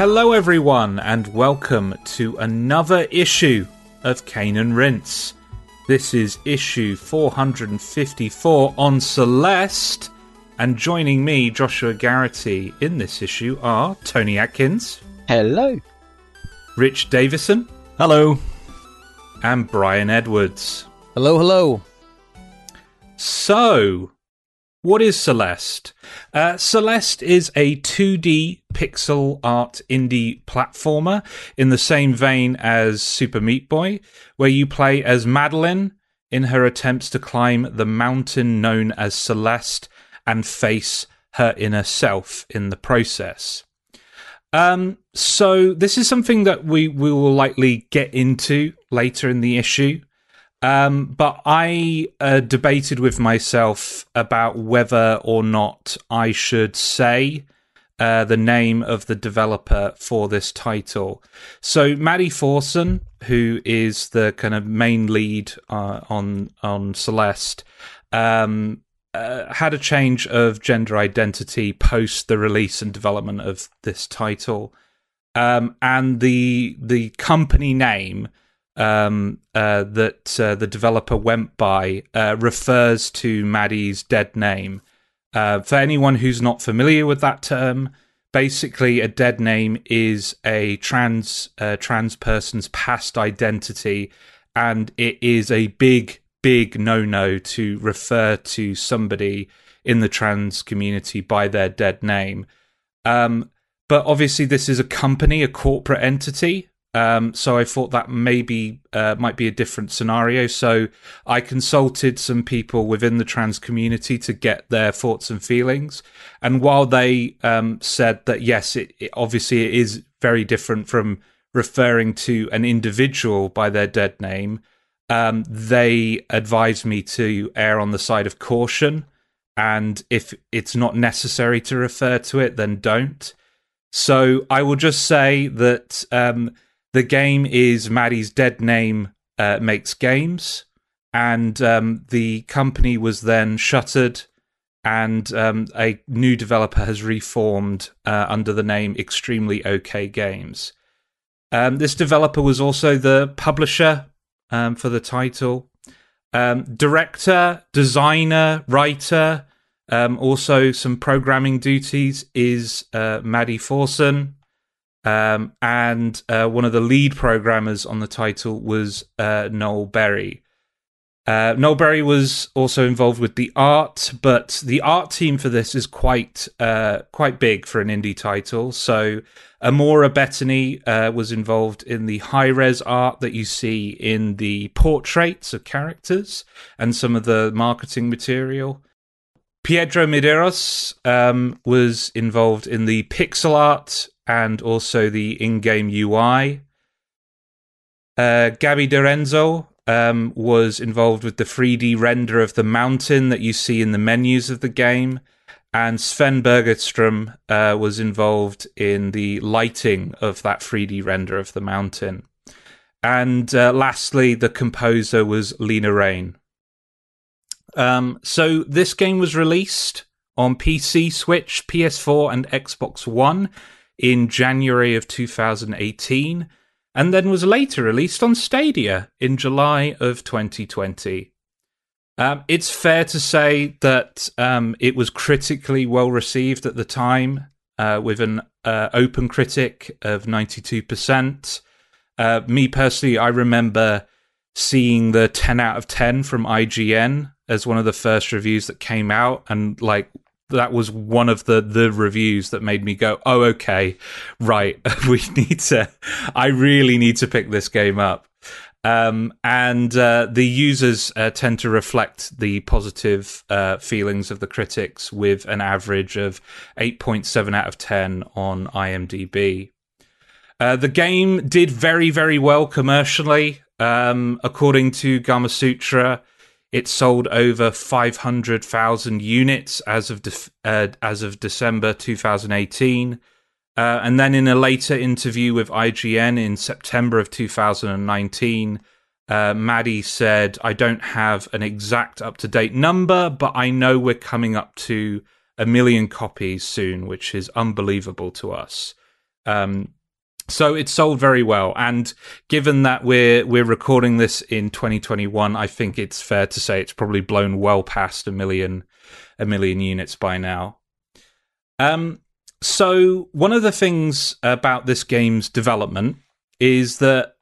Hello, everyone, and welcome to another issue of Cane and Rinse. This is issue 454 on Celeste, and joining me, Joshua Garrity, in this issue are Tony Atkins, Hello. Rich Davison, Hello. and Brian Edwards. Hello, hello. So, what is Celeste? Uh, Celeste is a 2D pixel art indie platformer in the same vein as Super Meat Boy, where you play as Madeline in her attempts to climb the mountain known as Celeste and face her inner self in the process. Um, so this is something that we, we will likely get into later in the issue. Um, but I uh, debated with myself about whether or not I should say uh, the name of the developer for this title. So Maddy Thorson, who is the kind of main lead uh, on on Celeste, um, uh, had a change of gender identity post the release and development of this title, um, and the the company name um, uh, that uh, the developer went by uh, refers to Maddy's dead name. Uh, for anyone who's not familiar with that term, basically a dead name is a trans uh, trans person's past identity, and it is a big, big no no to refer to somebody in the trans community by their dead name. Um, but obviously, this is a company, a corporate entity, um, so I thought that maybe uh, might be a different scenario. So I consulted some people within the trans community to get their thoughts and feelings. And while they um, said that yes, it, it, obviously it is very different from referring to an individual by their dead name, um, they advised me to err on the side of caution. And if it's not necessary to refer to it, then don't. So I will just say that um, the game is Maddy's dead name uh, makes games, and um, the company was then shuttered, and um, a new developer has reformed uh, under the name Extremely OK Games. Um, this developer was also the publisher um, for the title, um, director, designer, writer. Um, also, some programming duties is uh, Maddy Thorson, um, and uh, one of the lead programmers on the title was uh, Noel Berry. Uh, Noel Berry was also involved with the art, but the art team for this is quite uh, quite big for an indie title. So Amora Bettany uh, was involved in the high res art that you see in the portraits of characters and some of the marketing material. Pietro Medeiros um, was involved in the pixel art and also the in-game UI. Uh, Gabby DaRienzo um, was involved with the 3D render of the mountain that you see in the menus of the game, and Sven Bergerstrom uh, was involved in the lighting of that 3D render of the mountain. And uh, lastly, the composer was Lena Raine. Um, so this game was released on PC, Switch, PS4, and Xbox One in January of 2018 and then was later released on Stadia in July of 2020. Um, it's fair to say that um, it was critically well received at the time, uh, with an uh, OpenCritic of 92%. Uh, me personally, I remember seeing the 10 out of 10 from IGN as one of the first reviews that came out and like that was one of the the reviews that made me go, "Oh, okay, right. we need to. I really need to pick this game up." Um, and uh, the users uh, tend to reflect the positive uh, feelings of the critics with an average of 8.7 out of 10 on IMDb. Uh, the game did very, very well commercially. Um, according to Gamasutra, it sold over 500,000 units as of de- uh, as of December 2018. Uh, and then in a later interview with IGN in September of 2019, uh, Maddy said, I don't have an exact up to date number, but I know we're coming up to a million copies soon, which is unbelievable to us. Um, so it sold very well, and given that we're we're recording this in 2021, I think it's fair to say it's probably blown well past a million a million units by now. Um, so one of the things about this game's development is that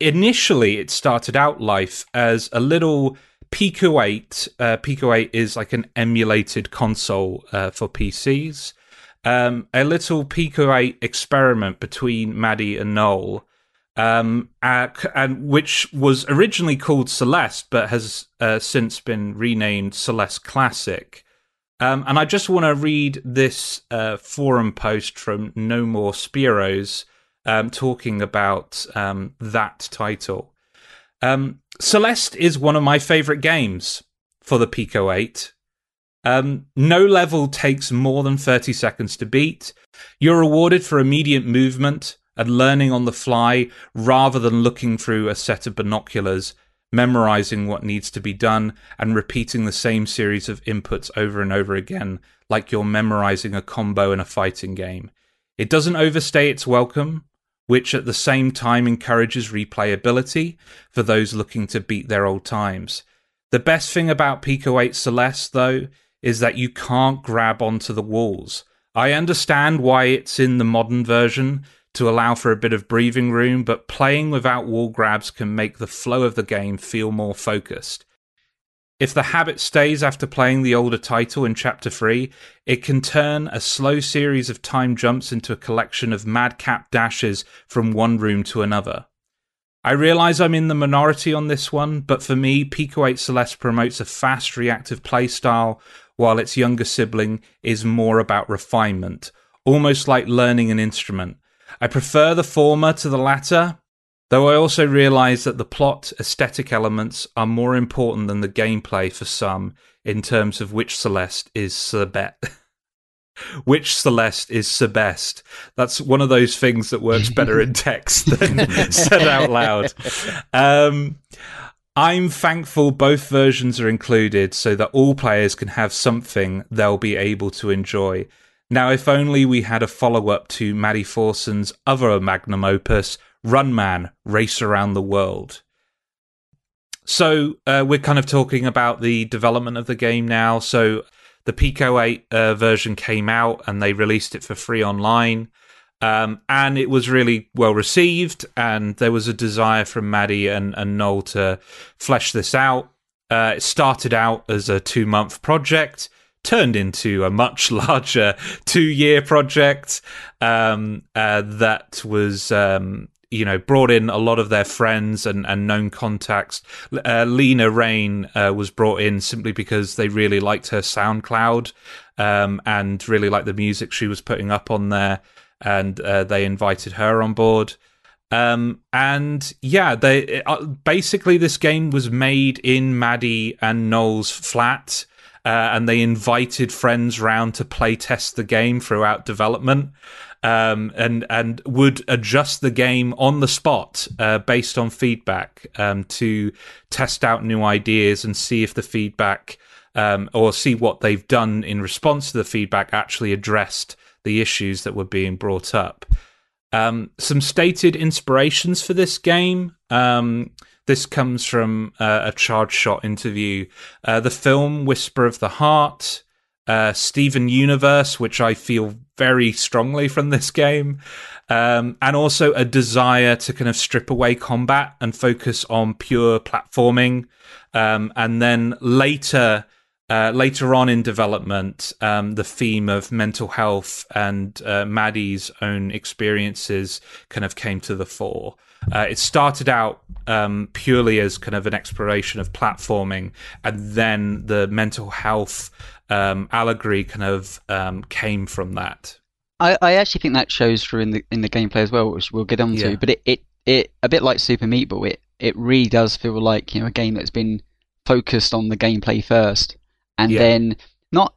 initially it started out life as a little Pico 8. Uh, Pico 8 is like an emulated console uh, for PCs um, a little Pico 8 experiment between Maddy and Noel, um, and which was originally called Celeste, but has uh, since been renamed Celeste Classic. Um, and I just want to read this uh, forum post from No More Spiros um, talking about um, that title. Um, Celeste is one of my favorite games for the Pico 8. Um, no level takes more than 30 seconds to beat. You're rewarded for immediate movement and learning on the fly rather than looking through a set of binoculars, memorizing what needs to be done, and repeating the same series of inputs over and over again, like you're memorizing a combo in a fighting game. It doesn't overstay its welcome, which at the same time encourages replayability for those looking to beat their old times. The best thing about Pico 8 Celeste, though, is that you can't grab onto the walls. I understand why it's in the modern version to allow for a bit of breathing room, but playing without wall grabs can make the flow of the game feel more focused. If the habit stays after playing the older title in Chapter 3, it can turn a slow series of time jumps into a collection of madcap dashes from one room to another. I realize I'm in the minority on this one, but for me, Pico 8 Celeste promotes a fast, reactive playstyle while its younger sibling is more about refinement, almost like learning an instrument. I prefer the former to the latter, though I also realize that the plot aesthetic elements are more important than the gameplay for some in terms of which Celeste is the which Celeste is the best. That's one of those things that works better in text than said out loud. Um, I'm thankful both versions are included so that all players can have something they'll be able to enjoy. Now, if only we had a follow up to Maddy Thorson's other magnum opus, Run Man Race Around the World. So, uh, we're kind of talking about the development of the game now. So, the Pico 8 uh, version came out and they released it for free online. Um, and it was really well received, and there was a desire from Maddy and, and Noel to flesh this out. Uh, it started out as a two month project, turned into a much larger two year project um, uh, that was. Um, you know, brought in a lot of their friends and, and known contacts. Uh, Lena Raine uh, was brought in simply because they really liked her SoundCloud um, and really liked the music she was putting up on there and uh, they invited her on board. Um, and yeah, they uh, basically this game was made in Maddy and Noel's flat, uh, and they invited friends round to play test the game throughout development. Um, and and would adjust the game on the spot uh, based on feedback um, to test out new ideas and see if the feedback um, or see what they've done in response to the feedback actually addressed the issues that were being brought up. Um, some stated inspirations for this game. Um, this comes from uh, a Charge Shot interview. Uh, the film Whisper of the Heart, uh, Steven Universe, which I feel very strongly from this game, um, and also a desire to kind of strip away combat and focus on pure platforming. Um, and then later, uh, later on in development, um, the theme of mental health and uh, Maddy's own experiences kind of came to the fore. Uh, it started out um, purely as kind of an exploration of platforming, and then the mental health um, allegory kind of um, came from that. I, I, actually think that shows through in the in the gameplay as well, which we'll get onto. Yeah. But it, it, it a bit like Super Meat Boy, it it really does feel like you know a game that's been focused on the gameplay first and yeah. then not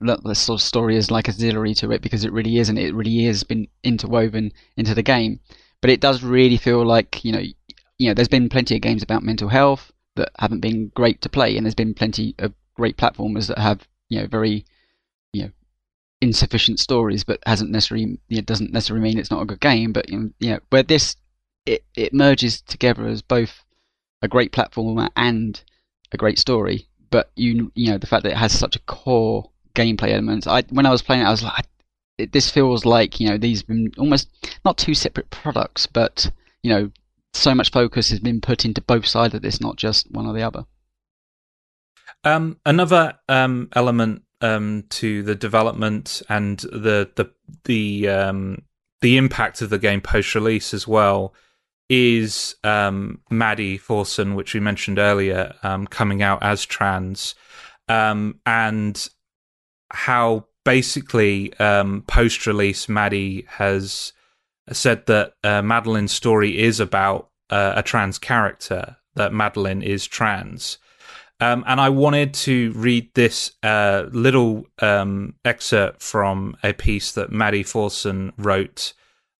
not the sort of story is like auxiliary to it because it really isn't. It really has been interwoven into the game, but it does really feel like you know, you know, there's been plenty of games about mental health that haven't been great to play, and there's been plenty of great platformers that have you know very, you know, insufficient stories, but hasn't necessarily it doesn't necessarily mean it's not a good game. But you know, where this it it merges together as both a great platformer and a great story. But you you know the fact that it has such a core gameplay elements. I when I was playing it, I was like, it, this feels like you know these been almost not two separate products, but you know so much focus has been put into both sides of this, not just one or the other. Um, another um, element um, to the development and the the the um, the impact of the game post release as well is um, Maddy Thorson, which we mentioned earlier, um, coming out as trans, um, and how basically um, post release Maddy has said that uh, Madeline's story is about uh, a trans character, that Madeline is trans. Um, and I wanted to read this uh, little um, excerpt from a piece that Maddy Thorson wrote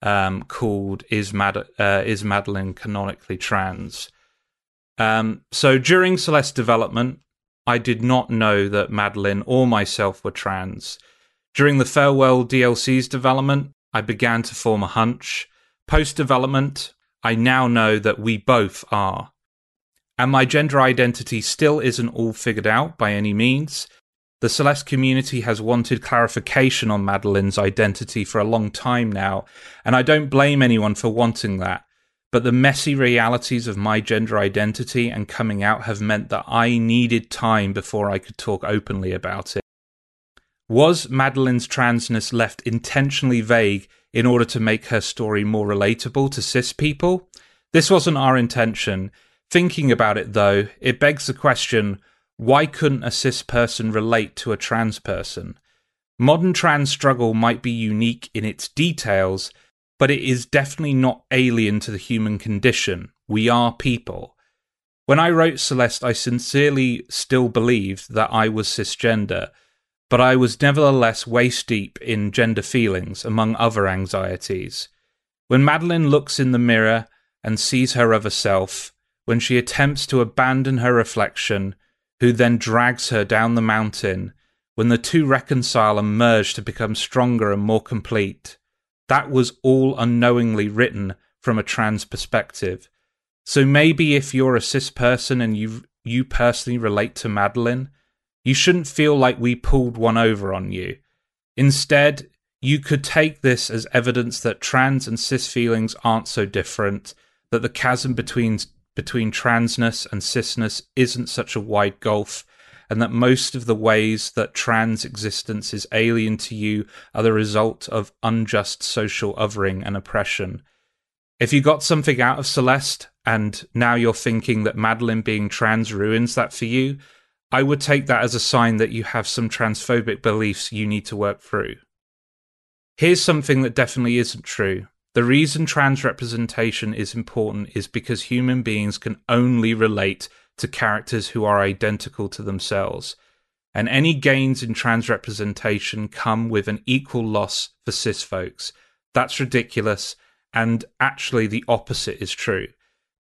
um, called "Is, Mad- uh, Is Madeline Canonically Trans?" Um, so during Celeste development, I did not know that Madeline or myself were trans. During the Farewell DLC's development, I began to form a hunch. Post development, I now know that we both are. And my gender identity still isn't all figured out by any means. The Celeste community has wanted clarification on Madeline's identity for a long time now, and I don't blame anyone for wanting that. But the messy realities of my gender identity and coming out have meant that I needed time before I could talk openly about it. Was Madeline's transness left intentionally vague in order to make her story more relatable to cis people? This wasn't our intention. Thinking about it, though, it begs the question why couldn't a cis person relate to a trans person? Modern trans struggle might be unique in its details, but it is definitely not alien to the human condition. We are people. When I wrote Celeste, I sincerely still believed that I was cisgender, but I was nevertheless waist deep in gender feelings, among other anxieties. When Madeline looks in the mirror and sees her other self, when she attempts to abandon her reflection, who then drags her down the mountain, when the two reconcile and merge to become stronger and more complete. That was all unknowingly written from a trans perspective. So maybe if you're a cis person and you you personally relate to Madeline, you shouldn't feel like we pulled one over on you. Instead, you could take this as evidence that trans and cis feelings aren't so different, that the chasm between between transness and cisness isn't such a wide gulf, and that most of the ways that trans existence is alien to you are the result of unjust social othering and oppression. If you got something out of Celeste, and now you're thinking that Madeline being trans ruins that for you, I would take that as a sign that you have some transphobic beliefs you need to work through. Here's something that definitely isn't true. The reason trans representation is important is because human beings can only relate to characters who are identical to themselves, and any gains in trans representation come with an equal loss for cis folks. That's ridiculous, and actually, the opposite is true.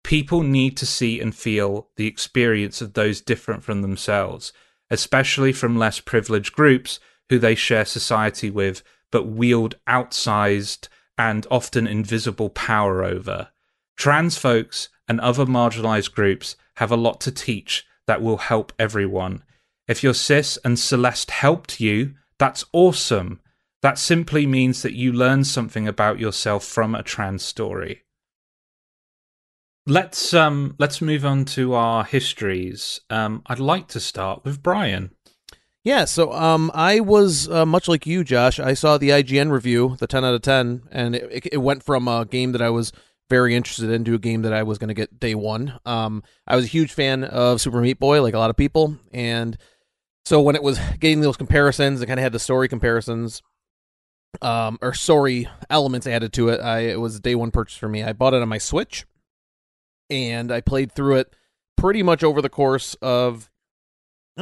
People need to see and feel the experience of those different from themselves, especially from less privileged groups who they share society with but wield outsized and often invisible power over. Trans folks and other marginalized groups have a lot to teach that will help everyone. If you're cis and Celeste helped you, that's awesome. That simply means that you learn something about yourself from a trans story. Let's um let's move on to our histories. Um, I'd like to start with Brian. Yeah, so um, I was uh, much like you, Josh. I saw the IGN review, the 10 out of 10, and it, it went from a game that I was very interested in to a game that I was going to get day one. Um, I was a huge fan of Super Meat Boy, like a lot of people, and so when it was getting those comparisons, it kind of had the story comparisons, um, or story elements added to it. I it was a day one purchase for me. I bought it on my Switch, and I played through it pretty much over the course of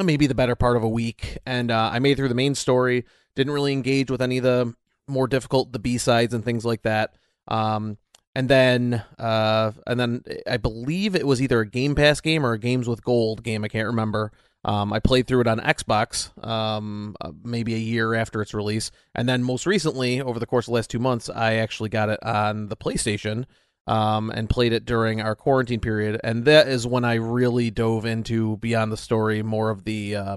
maybe the better part of a week, and uh, I made through the main story. Didn't really engage with any of the more difficult, the B sides and things like that. Um, and then, uh, and then I believe it was either a Game Pass game or a Games with Gold game. I can't remember. Um, I played through it on Xbox, um, uh, maybe a year after its release, and then most recently, over the course of the last two months, I actually got it on the PlayStation um, and played it during our quarantine period, and that is when I really dove into beyond the story, more of the uh,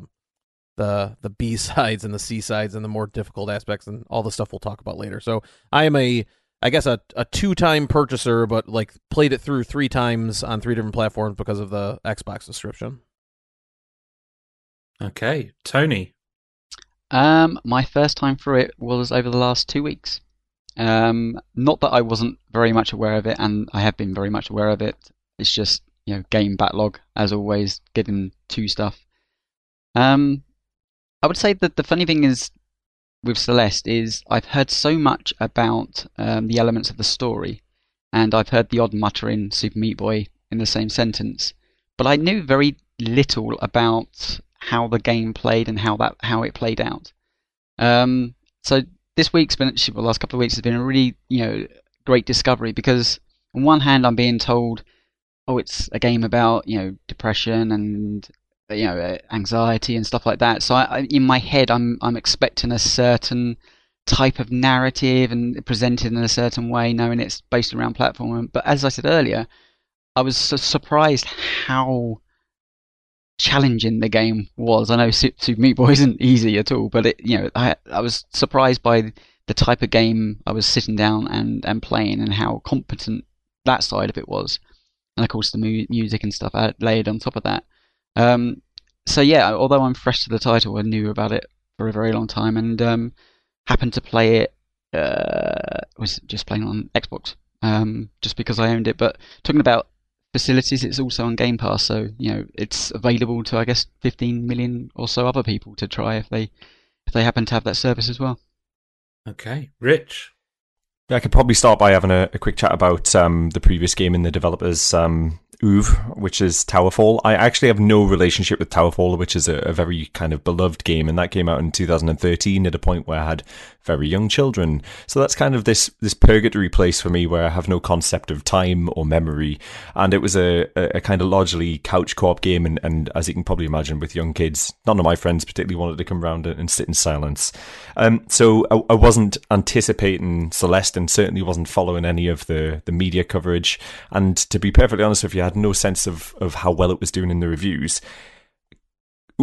the the B sides and the C sides and the more difficult aspects and all the stuff we'll talk about later. So I am a I guess a, a two time purchaser, but like played it through three times on three different platforms because of the Xbox subscription. Okay, Tony. Um, my first time through it was over the last two weeks. Um, not that I wasn't very much aware of it, and I have been very much aware of it. It's just you know game backlog as always, getting to stuff. Um, I would say that the funny thing is with Celeste is I've heard so much about um, the elements of the story, and I've heard the odd mutter in Super Meat Boy in the same sentence, but I knew very little about how the game played and how that how it played out. Um, so this week's been the last couple of weeks has been a really you know great discovery because on one hand I'm being told, oh, it's a game about you know depression and you know uh, anxiety and stuff like that. So I, in my head I'm I'm expecting a certain type of narrative and presented in a certain way, knowing it's based around platform. But as I said earlier, I was so surprised how challenging the game was. I know Super Meat Boy isn't easy at all, but it, you know, I I was surprised by the type of game I was sitting down and, and playing and how competent that side of it was, and of course the mu- music and stuff I laid on top of that. Um, so yeah, although I'm fresh to the title, I knew about it for a very long time and um, happened to play it. Uh, was just playing on Xbox, um, just because I owned it. But talking about facilities. It's also on Game Pass, so you know it's available to I guess 15 million or so other people to try if they if they happen to have that service as well. Okay, Rich. Yeah, I could probably start by having a, a quick chat about um, the previous game and the developers um, oeuvre, which is Towerfall. I actually have no relationship with Towerfall, which is a, a, very kind of beloved game, and that came out in 2013 at a point where I had very young children. So that's kind of this this purgatory place for me where I have no concept of time or memory, and it was a, a, kind of largely couch co-op game, and, and, as you can probably imagine, with young kids, none of my friends particularly wanted to come around and, and sit in silence. Um, so I, I wasn't anticipating Celeste, and certainly wasn't following any of the the media coverage. And to be perfectly honest with you, I had no sense of of how well it was doing in the reviews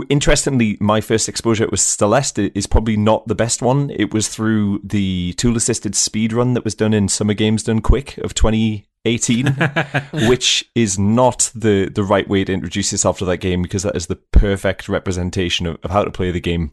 interestingly, my first exposure with Celeste is probably not the best one. It was through the tool assisted speed run that was done in Summer Games Done Quick of 2018, which is not the, the right way to introduce yourself to that game because that is the perfect representation of, of how to play the game.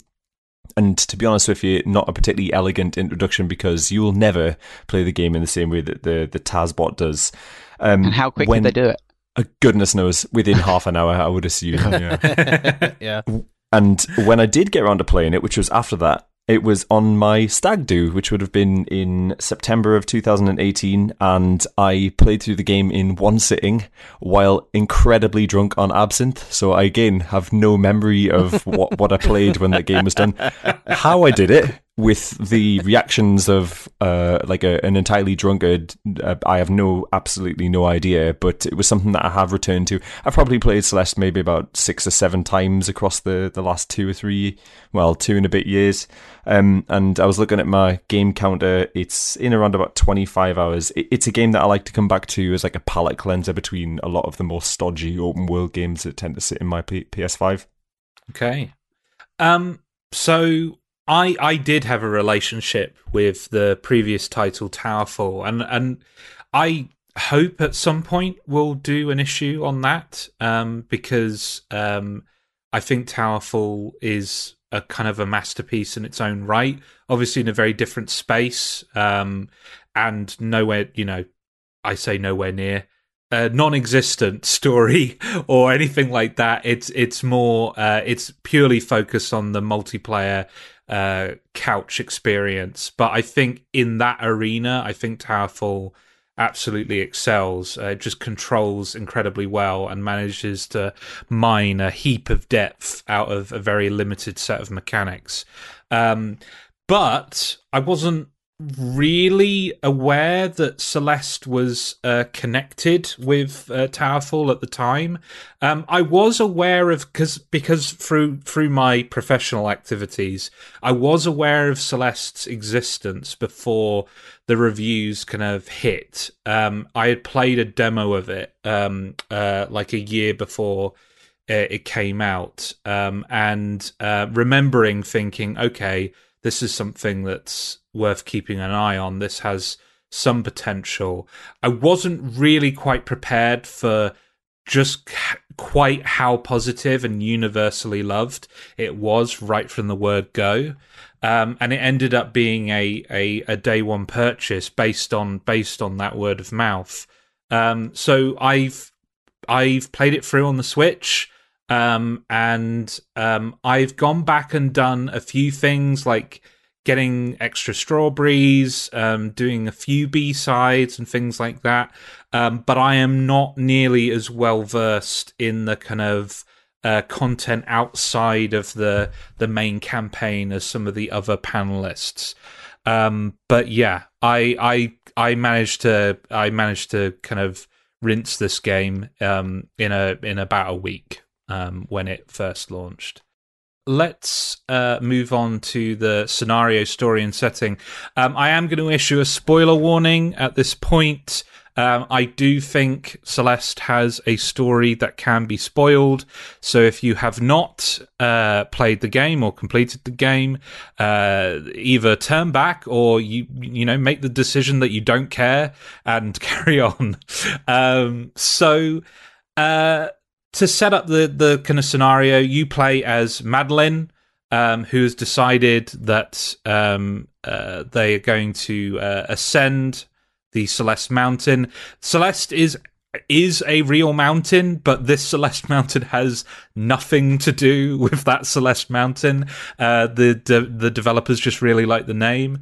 And to be honest with you, not a particularly elegant introduction because you will never play the game in the same way that the, the TASBot does. Um, and how quick when, did they do it? Uh, goodness knows, within half an hour, I would assume. Yeah. yeah. And when I did get around to playing it, which was after that, it was on my stag do, which would have been in September of 2018, and I played through the game in one sitting while incredibly drunk on absinthe. So I again have no memory of what, what I played when that game was done. How I did it with the reactions of uh, like a, an entirely drunkard, uh, I have no absolutely no idea. But it was something that I have returned to. I've probably played Celeste maybe about six or seven times across the the last two or three, well, two and a bit years. Um, and I was looking at my game counter. It's in around about twenty five hours. It, it's a game that I like to come back to as like a palate cleanser between a lot of the more stodgy open world games that tend to sit in my P- PS5. Okay. Um. So I I did have a relationship with the previous title Towerfall, and and I hope at some point we'll do an issue on that um, because um, I think Towerfall is a kind of a masterpiece in its own right. Obviously, in a very different space, um, and nowhere, you know, I say nowhere near a non-existent story or anything like that. It's it's more uh, it's purely focused on the multiplayer uh, couch experience. But I think in that arena, I think Towerfall absolutely excels. Uh, just controls incredibly well and manages to mine a heap of depth out of a very limited set of mechanics. Um, but I wasn't really aware that Celeste was uh, connected with uh, Towerfall at the time. Um, I was aware of because because through through my professional activities, I was aware of Celeste's existence before the reviews kind of hit. Um, I had played a demo of it um, uh, like a year before uh, it came out, um, and uh, remembering thinking, okay this is something that's worth keeping an eye on. This has some potential. I wasn't really quite prepared for just quite how positive and universally loved it was right from the word go. Um, and it ended up being a, a, a, day one purchase based on based on that word of mouth. Um, so I've I've played it through on the Switch. Um, and um, I've gone back and done a few things like getting extra strawberries, um, doing a few B sides and things like that. Um, but I am not nearly as well versed in the kind of uh, content outside of the the main campaign as some of the other panelists. Um, but yeah, I I I managed to I managed to kind of rinse this game um, in a in about a week um, when it first launched. Let's uh, move on to the scenario, story, and setting. Um, I am going to issue a spoiler warning at this point. Um, I do think Celeste has a story that can be spoiled. So if you have not uh, played the game or completed the game, uh, either turn back or you you know make the decision that you don't care and carry on. Um, so. Uh, to set up the the kind of scenario, you play as Madeline, um, who has decided that um, uh, they are going to uh, ascend the Celeste Mountain. Celeste is is a real mountain, but this Celeste Mountain has nothing to do with that Celeste Mountain. Uh, the de- the developers just really like the name.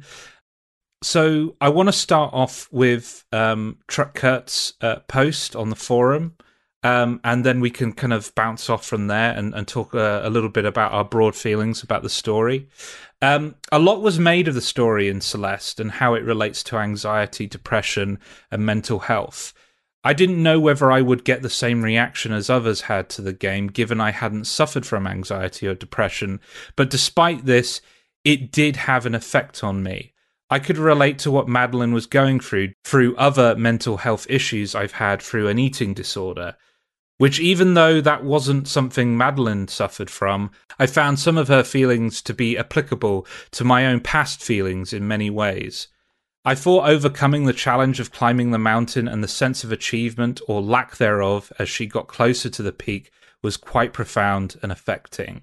So I want to start off with um, Truck Kurt's uh, post on the forum. Um, and then we can kind of bounce off from there and, and talk uh, a little bit about our broad feelings about the story. Um, a lot was made of the story in Celeste and how it relates to anxiety, depression, and mental health. I didn't know whether I would get the same reaction as others had to the game, given I hadn't suffered from anxiety or depression, but despite this, it did have an effect on me. I could relate to what Madeline was going through through other mental health issues I've had through an eating disorder which, even though that wasn't something Madeline suffered from, I found some of her feelings to be applicable to my own past feelings in many ways. I thought overcoming the challenge of climbing the mountain and the sense of achievement or lack thereof as she got closer to the peak was quite profound and affecting.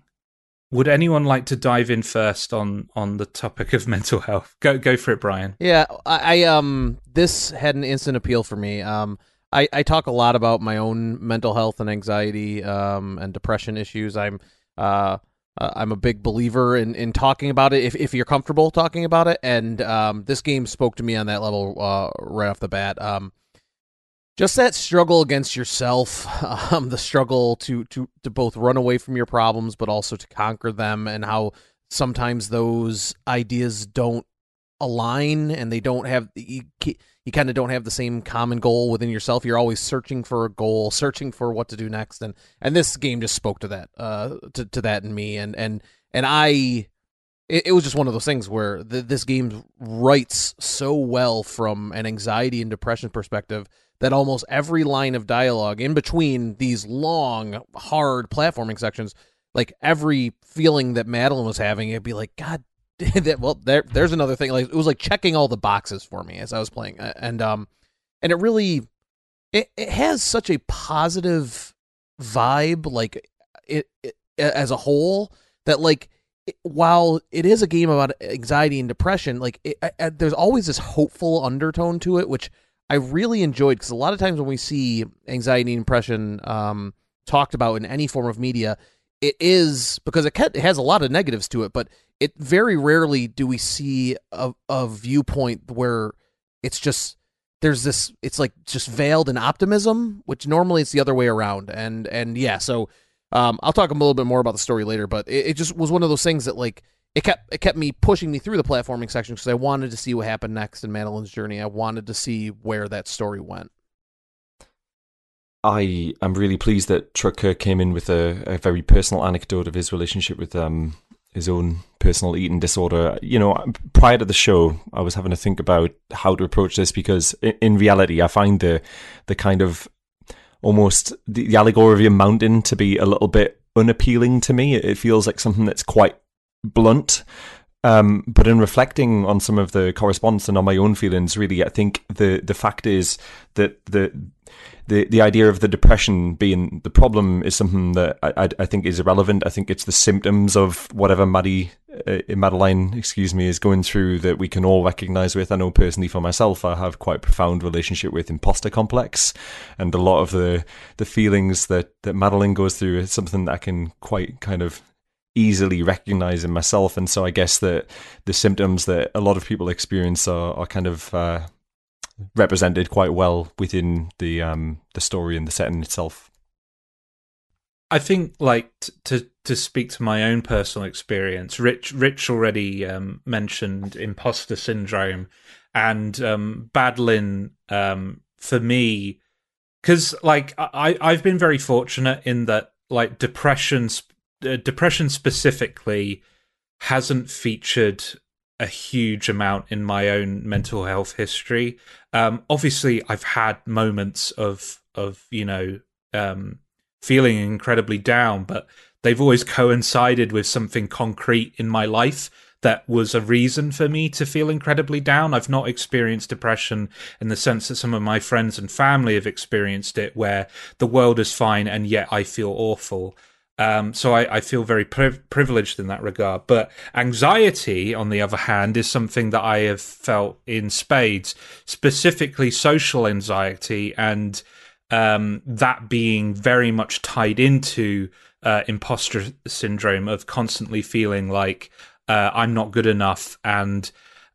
Would anyone like to dive in first on on the topic of mental health? Go go for it, Brian. Yeah, I, I um this had an instant appeal for me. Um I, I talk a lot about my own mental health and anxiety um, and depression issues. I'm uh, uh, I'm a big believer in, in talking about it if, if you're comfortable talking about it. And um, this game spoke to me on that level uh, right off the bat. Um, just that struggle against yourself, um, the struggle to, to, to both run away from your problems, but also to conquer them, and how sometimes those ideas don't align and they don't have you, you kind of don't have the same common goal within yourself. You're always searching for a goal searching for what to do next and and this game just spoke to that uh to, to that in me and and and i it, it was just one of those things where the, this game writes so well from an anxiety and depression perspective that almost every line of dialogue in between these long hard platforming sections like every feeling that Madeline was having, it'd be like, God that well there there's another thing like it was like checking all the boxes for me as I was playing and um and it really it, it has such a positive vibe like it, it as a whole that like it, while it is a game about anxiety and depression like it, there's always this hopeful undertone to it which I really enjoyed because a lot of times when we see anxiety and depression um, talked about in any form of media it is because it has a lot of negatives to it, but it very rarely do we see a, a viewpoint where it's just there's this it's like just veiled in optimism, which normally it's the other way around. And and yeah, so um, I'll talk a little bit more about the story later, but it, it just was one of those things that like it kept it kept me pushing me through the platforming section because I wanted to see what happened next in Madeline's journey. I wanted to see where that story went. I am really pleased that Trucker came in with a, a very personal anecdote of his relationship with um, his own personal eating disorder. You know, prior to the show, I was having to think about how to approach this because in, reality, I find the the kind of almost the, the allegory of a mountain to be a little bit unappealing to me. It feels like something that's quite blunt. Um, but in reflecting on some of the correspondence and on my own feelings, really, I think the the fact is that the the the idea of the depression being the problem is something that I, I think is irrelevant. I think it's the symptoms of whatever Maddie, uh, Madeline, excuse me, is going through that we can all recognize with. I know personally for myself, I have quite a profound relationship with imposter complex, and a lot of the the feelings that that Madeline goes through is something that I can quite kind of easily recognize in myself. And so I guess that the symptoms that a lot of people experience are, are kind of uh, represented quite well within the um, the story and the setting itself. I think, like t- to to speak to my own personal experience, Rich Rich already um, mentioned imposter syndrome, and um, Badeline um, for me, because like I I've been very fortunate in that like depression uh, depression specifically hasn't featured a huge amount in my own mental health history. Um, obviously, I've had moments of of you know um, feeling incredibly down, but they've always coincided with something concrete in my life that was a reason for me to feel incredibly down. I've not experienced depression in the sense that some of my friends and family have experienced it, where the world is fine and yet I feel awful. Um, so I, I, feel very privileged in that regard. But anxiety, on the other hand, is something that I have felt in spades, specifically social anxiety, and um, that being very much tied into uh, imposter syndrome of constantly feeling like uh, I'm not good enough, and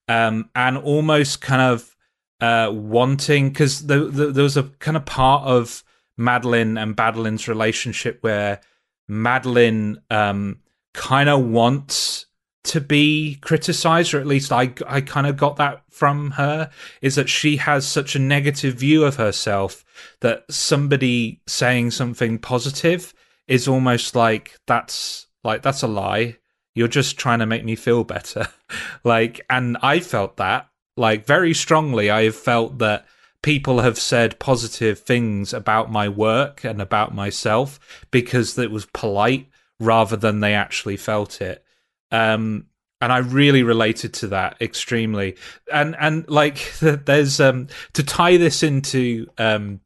um, and almost kind of uh, wanting because the, the, there was a kind of part of Madeline and Badeline's relationship where Madeline um, kind of wants to be criticized, or at least I, I kind of got that from her, is that she has such a negative view of herself that somebody saying something positive is almost like that's like that's a lie. You're just trying to make me feel better. like, and I felt that like very strongly. I have felt that people have said positive things about my work and about myself because it was polite rather than they actually felt it. Um, and I really related to that extremely. And and like there's um to tie this into um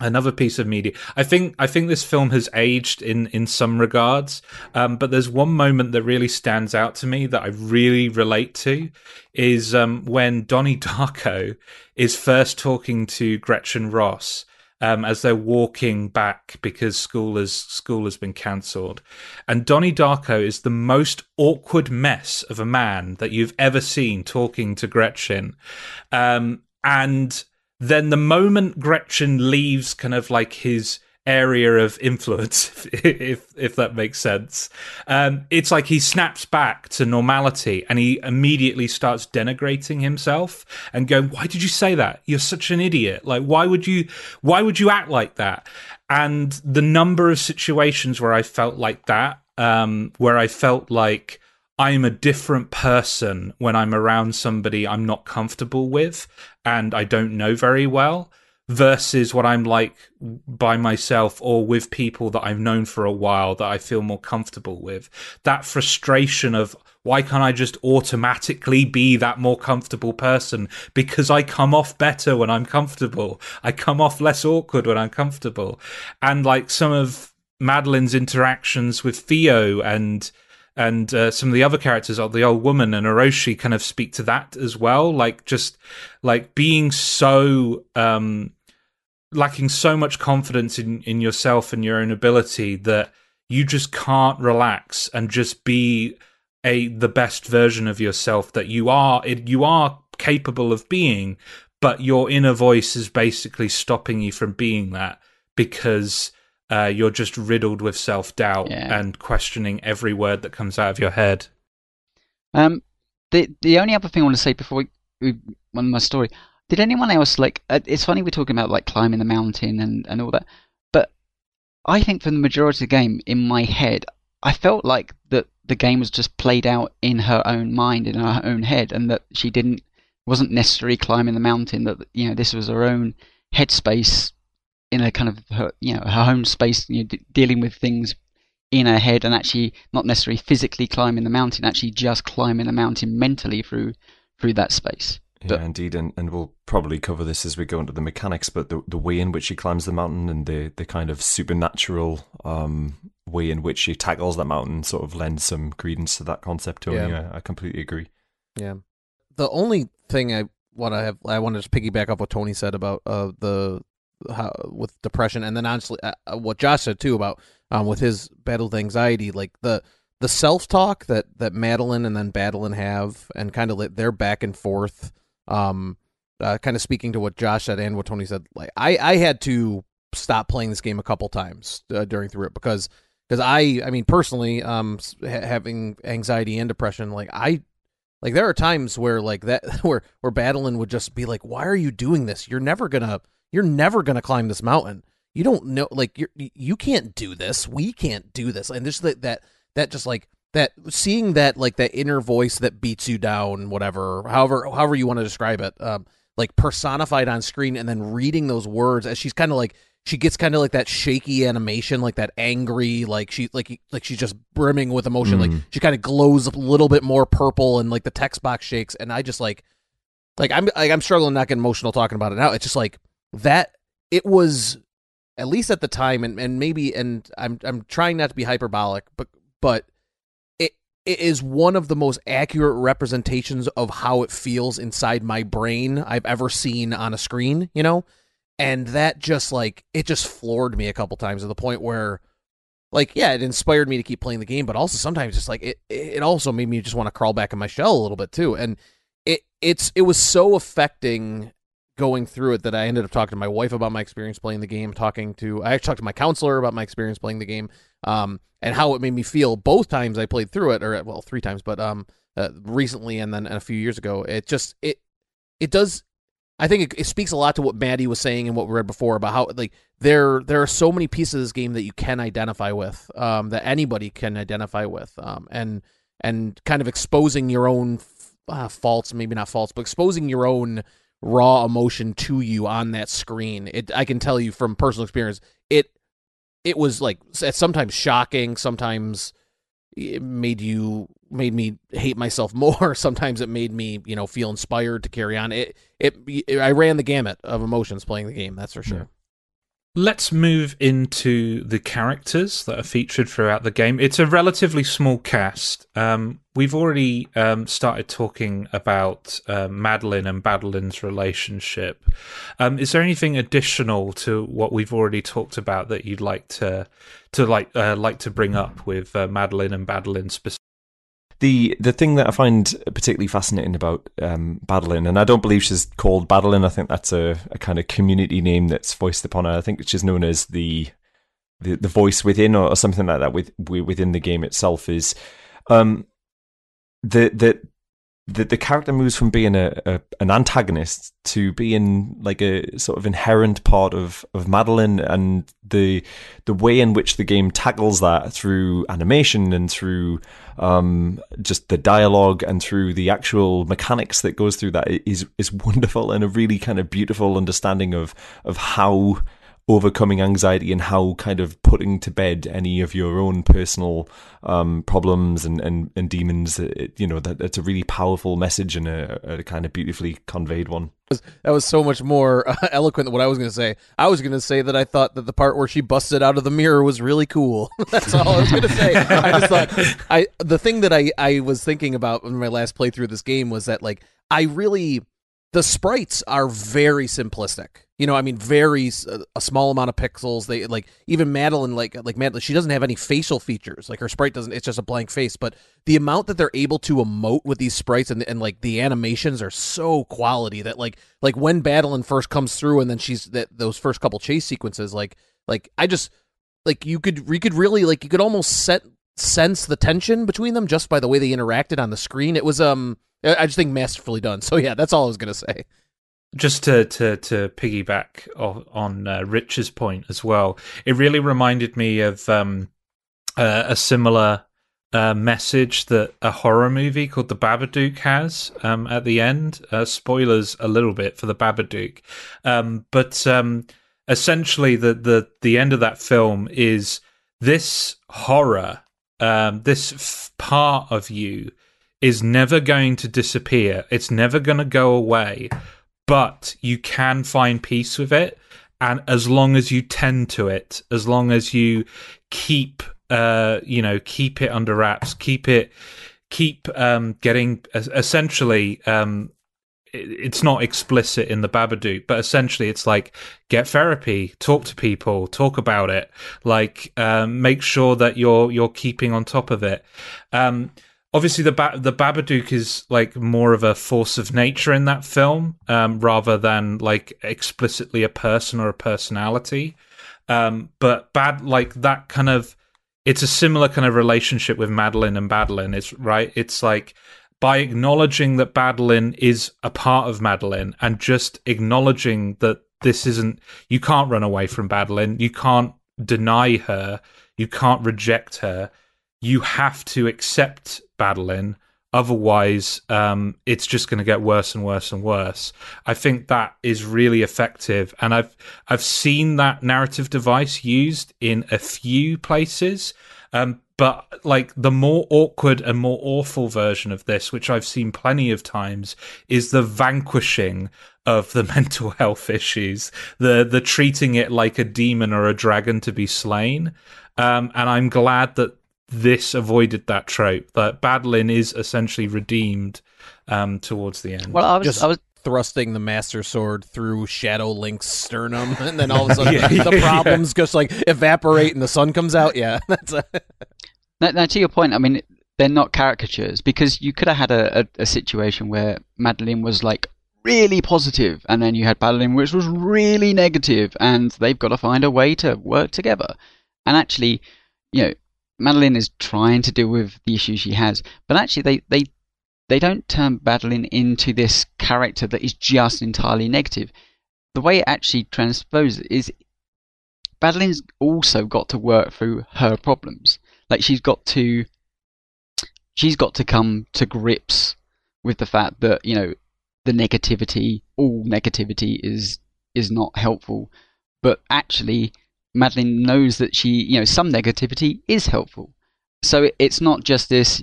another piece of media. I think I think this film has aged in in some regards, um, but there's one moment that really stands out to me that I really relate to is um, when Donnie Darko is first talking to Gretchen Ross. Um, as they're walking back because school has school has been cancelled, and Donnie Darko is the most awkward mess of a man that you've ever seen talking to Gretchen, um, and then the moment Gretchen leaves kind of like his area of influence, if if that makes sense, um, it's like he snaps back to normality and he immediately starts denigrating himself and going, "Why did you say that? You're such an idiot! Like, why would you? Why would you act like that?" And the number of situations where I felt like that, um, where I felt like I'm a different person when I'm around somebody I'm not comfortable with and I don't know very well versus what I'm like by myself or with people that I've known for a while that I feel more comfortable with. That frustration of why can't I just automatically be that more comfortable person? Because I come off better when I'm comfortable. I come off less awkward when I'm comfortable. And like some of Madeline's interactions with Theo and and uh, some of the other characters, the old woman and Oshiro, kind of speak to that as well. Like just like being so um, lacking so much confidence in in yourself and your own ability that you just can't relax and just be a the best version of yourself that you are. It, you are capable of being, but your inner voice is basically stopping you from being that because uh, you're just riddled with self doubt yeah. and questioning every word that comes out of your head. Um, the the only other thing I want to say before we, we on my story, did anyone else like? Uh, it's funny we're talking about like climbing the mountain and and all that, but I think for the majority of the game, in my head, I felt like that the game was just played out in her own mind, in her own head, and that she didn't wasn't necessarily climbing the mountain. That you know this was her own headspace in a kind of her you know her home space, you know, d- dealing with things in her head, and actually not necessarily physically climbing the mountain, actually just climbing the mountain mentally through through that space. Yeah, but, indeed, and, and we'll probably cover this as we go into the mechanics. But the the way in which she climbs the mountain and the the kind of supernatural um, way in which she tackles that mountain sort of lends some credence to that concept. Tony, yeah. I, I completely agree. Yeah, the only thing I want to have, I want to just piggyback off what Tony said about uh, the how, with depression, and then honestly, uh, uh, what Josh said too about um, with his battle with anxiety, like the the self talk that that Madeline and then Badeline have, and kind of their back and forth. Um, uh, kind of speaking to what Josh said and what Tony said, like I I had to stop playing this game a couple times uh, during through it because because I I mean personally um ha- having anxiety and depression like I like there are times where like that where where Badeline would just be like why are you doing this you're never gonna you're never gonna climb this mountain you don't know like you you can't do this we can't do this and just that that that just like that seeing that like that inner voice that beats you down whatever however however you want to describe it um like personified on screen and then reading those words as she's kind of like she gets kind of like that shaky animation, like that angry, like she like like she's just brimming with emotion. Mm. Like she kind of glows a little bit more purple, and like the text box shakes. And I just like like I'm like I'm struggling not getting emotional talking about it now. It's just like that. It was at least at the time, and and maybe and I'm I'm trying not to be hyperbolic, but but it it is one of the most accurate representations of how it feels inside my brain I've ever seen on a screen. You know and that just like it just floored me a couple times to the point where like yeah it inspired me to keep playing the game but also sometimes just like it it also made me just want to crawl back in my shell a little bit too and it it's it was so affecting going through it that I ended up talking to my wife about my experience playing the game talking to I actually talked to my counselor about my experience playing the game um and how it made me feel both times I played through it or well three times but um uh, recently and then a few years ago. It just it it does I think it, it, speaks a lot to what Maddy was saying and what we read before about how like there there are so many pieces of this game that you can identify with, um, that anybody can identify with, um, and and kind of exposing your own uh, faults, maybe not faults, but exposing your own raw emotion to you on that screen. It I can tell you from personal experience, it it was like sometimes shocking, sometimes it made you made me hate myself more. Sometimes it made me, you know, feel inspired to carry on. It, it, it I ran the gamut of emotions playing the game. That's for sure. Let's move into the characters that are featured throughout the game. It's a relatively small cast. Um, we've already um, started talking about uh, Madeline and Badeline's relationship. Um, is there anything additional to what we've already talked about that you'd like to to like uh, like to bring up with uh, Madeline and Badeline specifically? The the thing that I find particularly fascinating about um, and I don't believe she's called Badeline. I think that's a, a kind of community name that's voiced upon her. I think she's known as the the, the voice within, or, or something like that, with within the game itself. Is um, the the the, the character moves from being a, a, an antagonist to being like a sort of inherent part of, of Madeline and the the way in which the game tackles that through animation and through um, just the dialogue and through the actual mechanics that goes through that is is wonderful and a really kind of beautiful understanding of of how overcoming anxiety and how kind of putting to bed any of your own personal um, problems and, and, and demons. It, you know, that it's a really powerful message and a, a, kind of beautifully conveyed one. That was so much more uh, eloquent than what I was going to say. I was going to say that I thought that the part where she busted out of the mirror was really cool. That's all I was going to say. I just thought I the thing that I I was thinking about in my last playthrough of this game was that like I really the sprites are very simplistic. You know, I mean, very uh, a small amount of pixels. They like even Madeline, like like Madeline, she doesn't have any facial features. Like her sprite doesn't. It's just a blank face. But the amount that they're able to emote with these sprites and and like the animations are so quality that like like when madeline first comes through and then she's that those first couple chase sequences, like like I just like you could you could really like you could almost set sense the tension between them just by the way they interacted on the screen. It was um I just think masterfully done. So yeah, that's all I was gonna say. Just to to to piggyback on uh, Rich's point as well, it really reminded me of um, uh, a similar uh, message that a horror movie called The Babadook has um, at the end. Uh, spoilers a little bit for The Babadook, um, but um, essentially the the the end of that film is this horror, um, this f- part of you is never going to disappear. It's never going to go away, but you can find peace with it. And as long as you tend to it, as long as you keep, uh, you know, keep it under wraps, keep it, keep um, getting essentially um, it's not explicit in the Babadook, but essentially it's like get therapy, talk to people, talk about it, like um, make sure that you're you're keeping on top of it. Um, obviously the ba- the Babadook is like more of a force of nature in that film, um, rather than like explicitly a person or a personality. Um, but bad like that kind of it's a similar kind of relationship with Madeline and Madeline. It's right. It's like by acknowledging that Madeline is a part of Madeline and just acknowledging that this isn't you can't run away from Madeline, you can't deny her, you can't reject her you have to accept battling. Otherwise um, it's just going to get worse and worse and worse. I think that is really effective and i've i've seen that narrative device used in a few places. Um, but like the more awkward and more awful version of this which i've seen plenty of times is the vanquishing of the mental health issues the the treating it like a demon or a dragon to be slain. Um, and I'm glad that this avoided that trope that Badeline is essentially redeemed um, towards the end. Well, I was, Just I was thrusting the master sword through Shadow Link's sternum, and then all of a sudden yeah, the problems yeah. just like evaporate and the sun comes out. Yeah, that's. A... now, now, to your point, I mean, they're not caricatures because you could have had a, a, a situation where Madeline was like really positive, and then you had Madeline which was really negative, and they've got to find a way to work together. And actually, you know, Madeline is trying to deal with the issues she has, but actually they, they they don't turn Madeline into this character that is just entirely negative. The way it actually transposes is Madeline's also got to work through her problems. Like she's got to she's got to come to grips with the fact that, you know, the negativity, all negativity is is not helpful. But actually Madeline knows that she, you know, some negativity is helpful. So it's not just this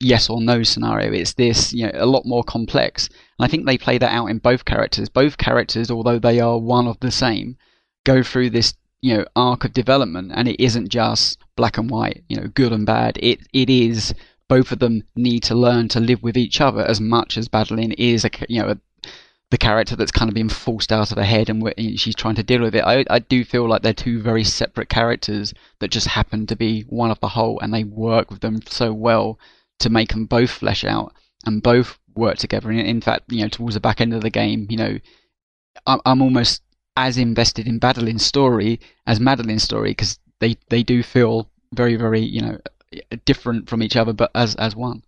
yes or no scenario. It's this, you know, a lot more complex. And I think they play that out in both characters. Both characters, although they are one of the same, go through this, you know, arc of development, and it isn't just black and white, you know, good and bad. It it is both of them need to learn to live with each other as much as Madeline is a you know a, the character that's kind of being forced out of her head and she's trying to deal with it. I, I do feel like they're two very separate characters that just happen to be one of the whole, and they work with them so well to make them both flesh out and both work together. And in fact, you know, towards the back end of the game, you know, I'm, I'm almost as invested in Madeline's story as Madeline's story because they, they do feel very, very, you know, different from each other, but as as one.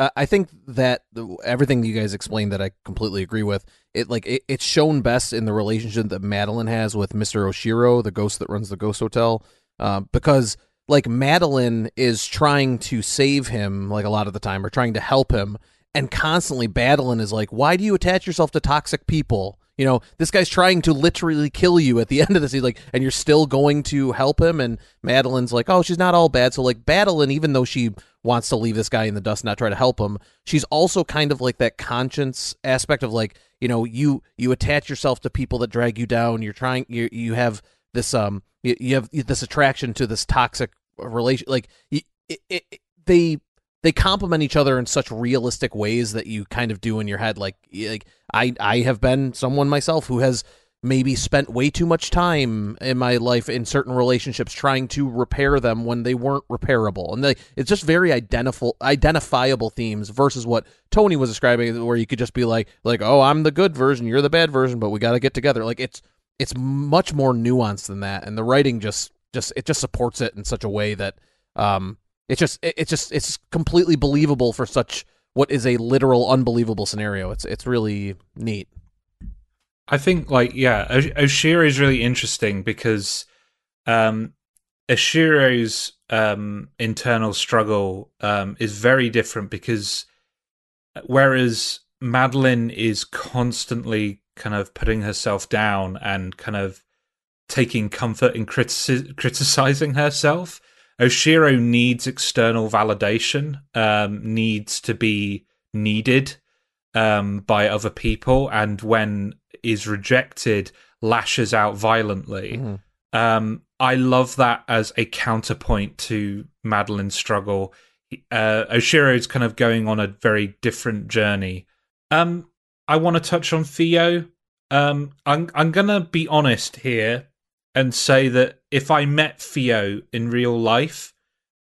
Uh, I think that the, everything you guys explained that I completely agree with. It like it, it's shown best in the relationship that Madeline has with Mister Oshiro, the ghost that runs the ghost hotel, uh, because like Madeline is trying to save him like a lot of the time, or trying to help him, and constantly Madeline is like, "Why do you attach yourself to toxic people?" You know, this guy's trying to literally kill you at the end of this. He's like, and you're still going to help him. And Madeline's like, oh, she's not all bad. So like, Madeline, even though she wants to leave this guy in the dust, not try to help him, she's also kind of like that conscience aspect of like, you know, you you attach yourself to people that drag you down. You're trying, you you have this um, you, you have this attraction to this toxic relation. Like, it, it, it, they they complement each other in such realistic ways that you kind of do in your head. Like, like I, I have been someone myself who has maybe spent way too much time in my life in certain relationships trying to repair them when they weren't repairable. And they, it's just very identifiable, identifiable themes versus what Tony was describing, where you could just be like, like, oh, I'm the good version, you're the bad version, but we got to get together. Like, it's it's much more nuanced than that, and the writing just just it just supports it in such a way that um it's just it's just it's completely believable for such what is a literal unbelievable scenario. It's it's really neat. I think like yeah, Oshiro is really interesting because um Oshiro's um internal struggle um is very different because whereas Madeline is constantly kind of putting herself down and kind of taking comfort in critici- criticizing herself. Oshiro needs external validation, um, needs to be needed um, by other people, and when is rejected, lashes out violently. Mm-hmm. Um, I love that as a counterpoint to Madeline's struggle. Uh, Oshiro's kind of going on a very different journey. Um, I want to touch on Theo. Um, I'm I'm gonna be honest here and say that if I met Theo in real life,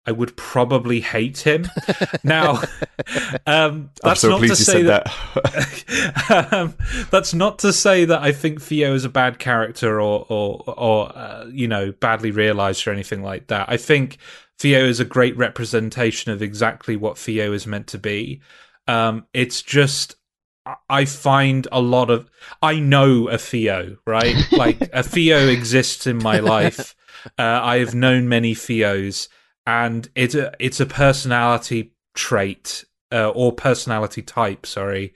I would probably hate him. now, um, that's so not to say that, that. um, that's not to say that I think Theo is a bad character or or or uh, you know badly realized or anything like that. I think Theo is a great representation of exactly what Theo is meant to be. Um, it's just I find a lot of I know a Theo, right? like a Theo exists in my life. Uh, I have known many Theos, and it's a it's a personality trait uh, or personality type, sorry,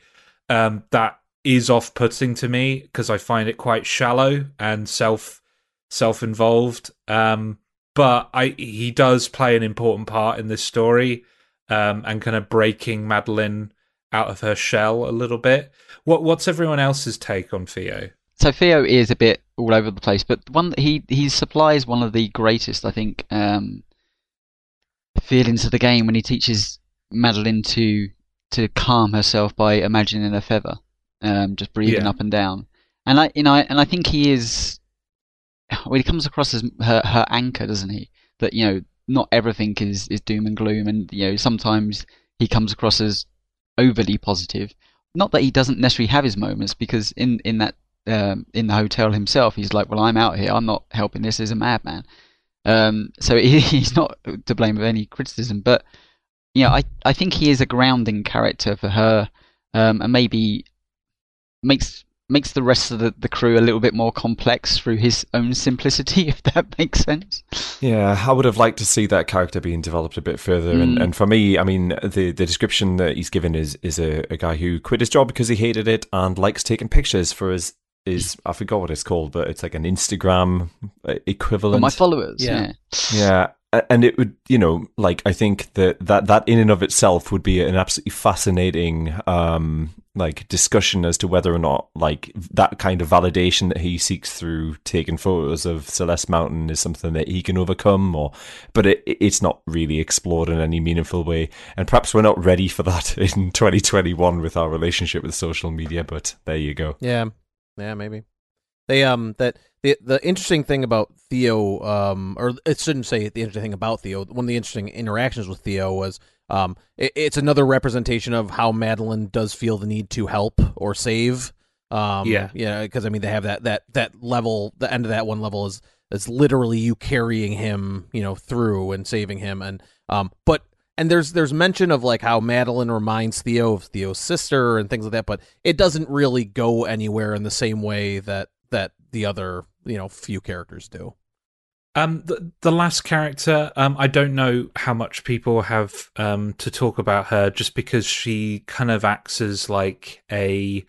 um, that is off putting to me because I find it quite shallow and self self involved. Um, but I he does play an important part in this story, um, and kind of breaking Madeline out of her shell a little bit. What what's everyone else's take on Theo? So Theo is a bit all over the place, but one he he supplies one of the greatest, I think, um, feelings of the game when he teaches Madeline to to calm herself by imagining a feather, um, just breathing yeah. up and down. And I, you know, and I think he is. Well, he comes across as her her anchor, doesn't he? That you know, not everything is is doom and gloom, and you know, sometimes he comes across as overly positive. Not that he doesn't necessarily have his moments, because in in that um, in the hotel himself, he's like, "Well, I'm out here. I'm not helping. This is a madman." Um, so he, he's not to blame of any criticism, but you know, I I think he is a grounding character for her, um, and maybe makes makes the rest of the, the crew a little bit more complex through his own simplicity, if that makes sense. Yeah, I would have liked to see that character being developed a bit further. Mm. And, and for me, I mean, the, the description that he's given is is a, a guy who quit his job because he hated it and likes taking pictures for his is I forgot what it's called, but it's like an Instagram uh, equivalent. For my followers, yeah. yeah, yeah, and it would you know like i think that that that in and of itself would be an absolutely fascinating um like discussion as to whether or not like that kind of validation that he seeks through taking photos of celeste mountain is something that he can overcome or but it it's not really explored in any meaningful way and perhaps we're not ready for that in 2021 with our relationship with social media but there you go yeah yeah maybe they um that the the interesting thing about Theo um or it shouldn't say the interesting thing about Theo. One of the interesting interactions with Theo was um it, it's another representation of how Madeline does feel the need to help or save. Um yeah. Yeah, because I mean they have that that that level the end of that one level is is literally you carrying him, you know, through and saving him and um but and there's there's mention of like how Madeline reminds Theo of Theo's sister and things like that, but it doesn't really go anywhere in the same way that that the other you know few characters do. Um, the, the last character, um, I don't know how much people have um, to talk about her, just because she kind of acts as like a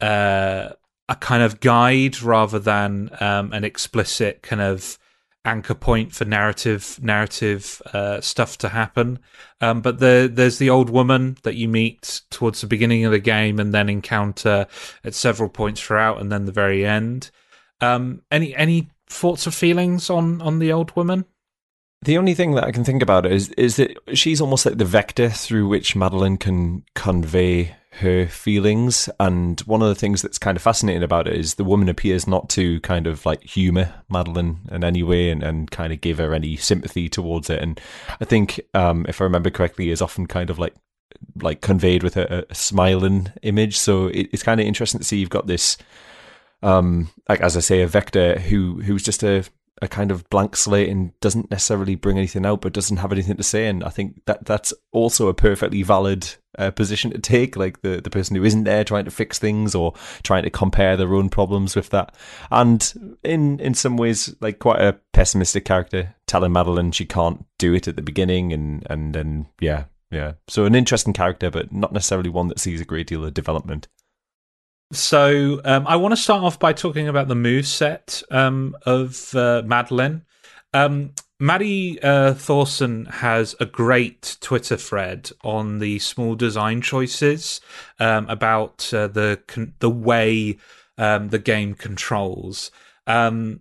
uh, a kind of guide rather than um, an explicit kind of anchor point for narrative narrative uh, stuff to happen. Um, but the, there's the old woman that you meet towards the beginning of the game and then encounter at several points throughout, and then the very end. Um, any any thoughts or feelings on on the old woman? The only thing that I can think about is is that she's almost like the vector through which Madeline can convey her feelings. And one of the things that's kind of fascinating about it is the woman appears not to kind of like humor Madeline in any way and, and kind of give her any sympathy towards it. And I think, um, if I remember correctly, is often kind of like like conveyed with a, a smiling image. So it, it's kind of interesting to see you've got this, um, like as I say, a vector who who's just a a kind of blank slate and doesn't necessarily bring anything out, but doesn't have anything to say. And I think that that's also a perfectly valid uh, position to take. Like the the person who isn't there trying to fix things or trying to compare their own problems with that. And in in some ways, like quite a pessimistic character telling Madeline she can't do it at the beginning, and and then yeah. Yeah, so an interesting character, but not necessarily one that sees a great deal of development. So um, I want to start off by talking about the move set um, of uh, Madeline. Um, Maddy uh, Thorson has a great Twitter thread on the small design choices um, about uh, the con- the way um, the game controls. Um,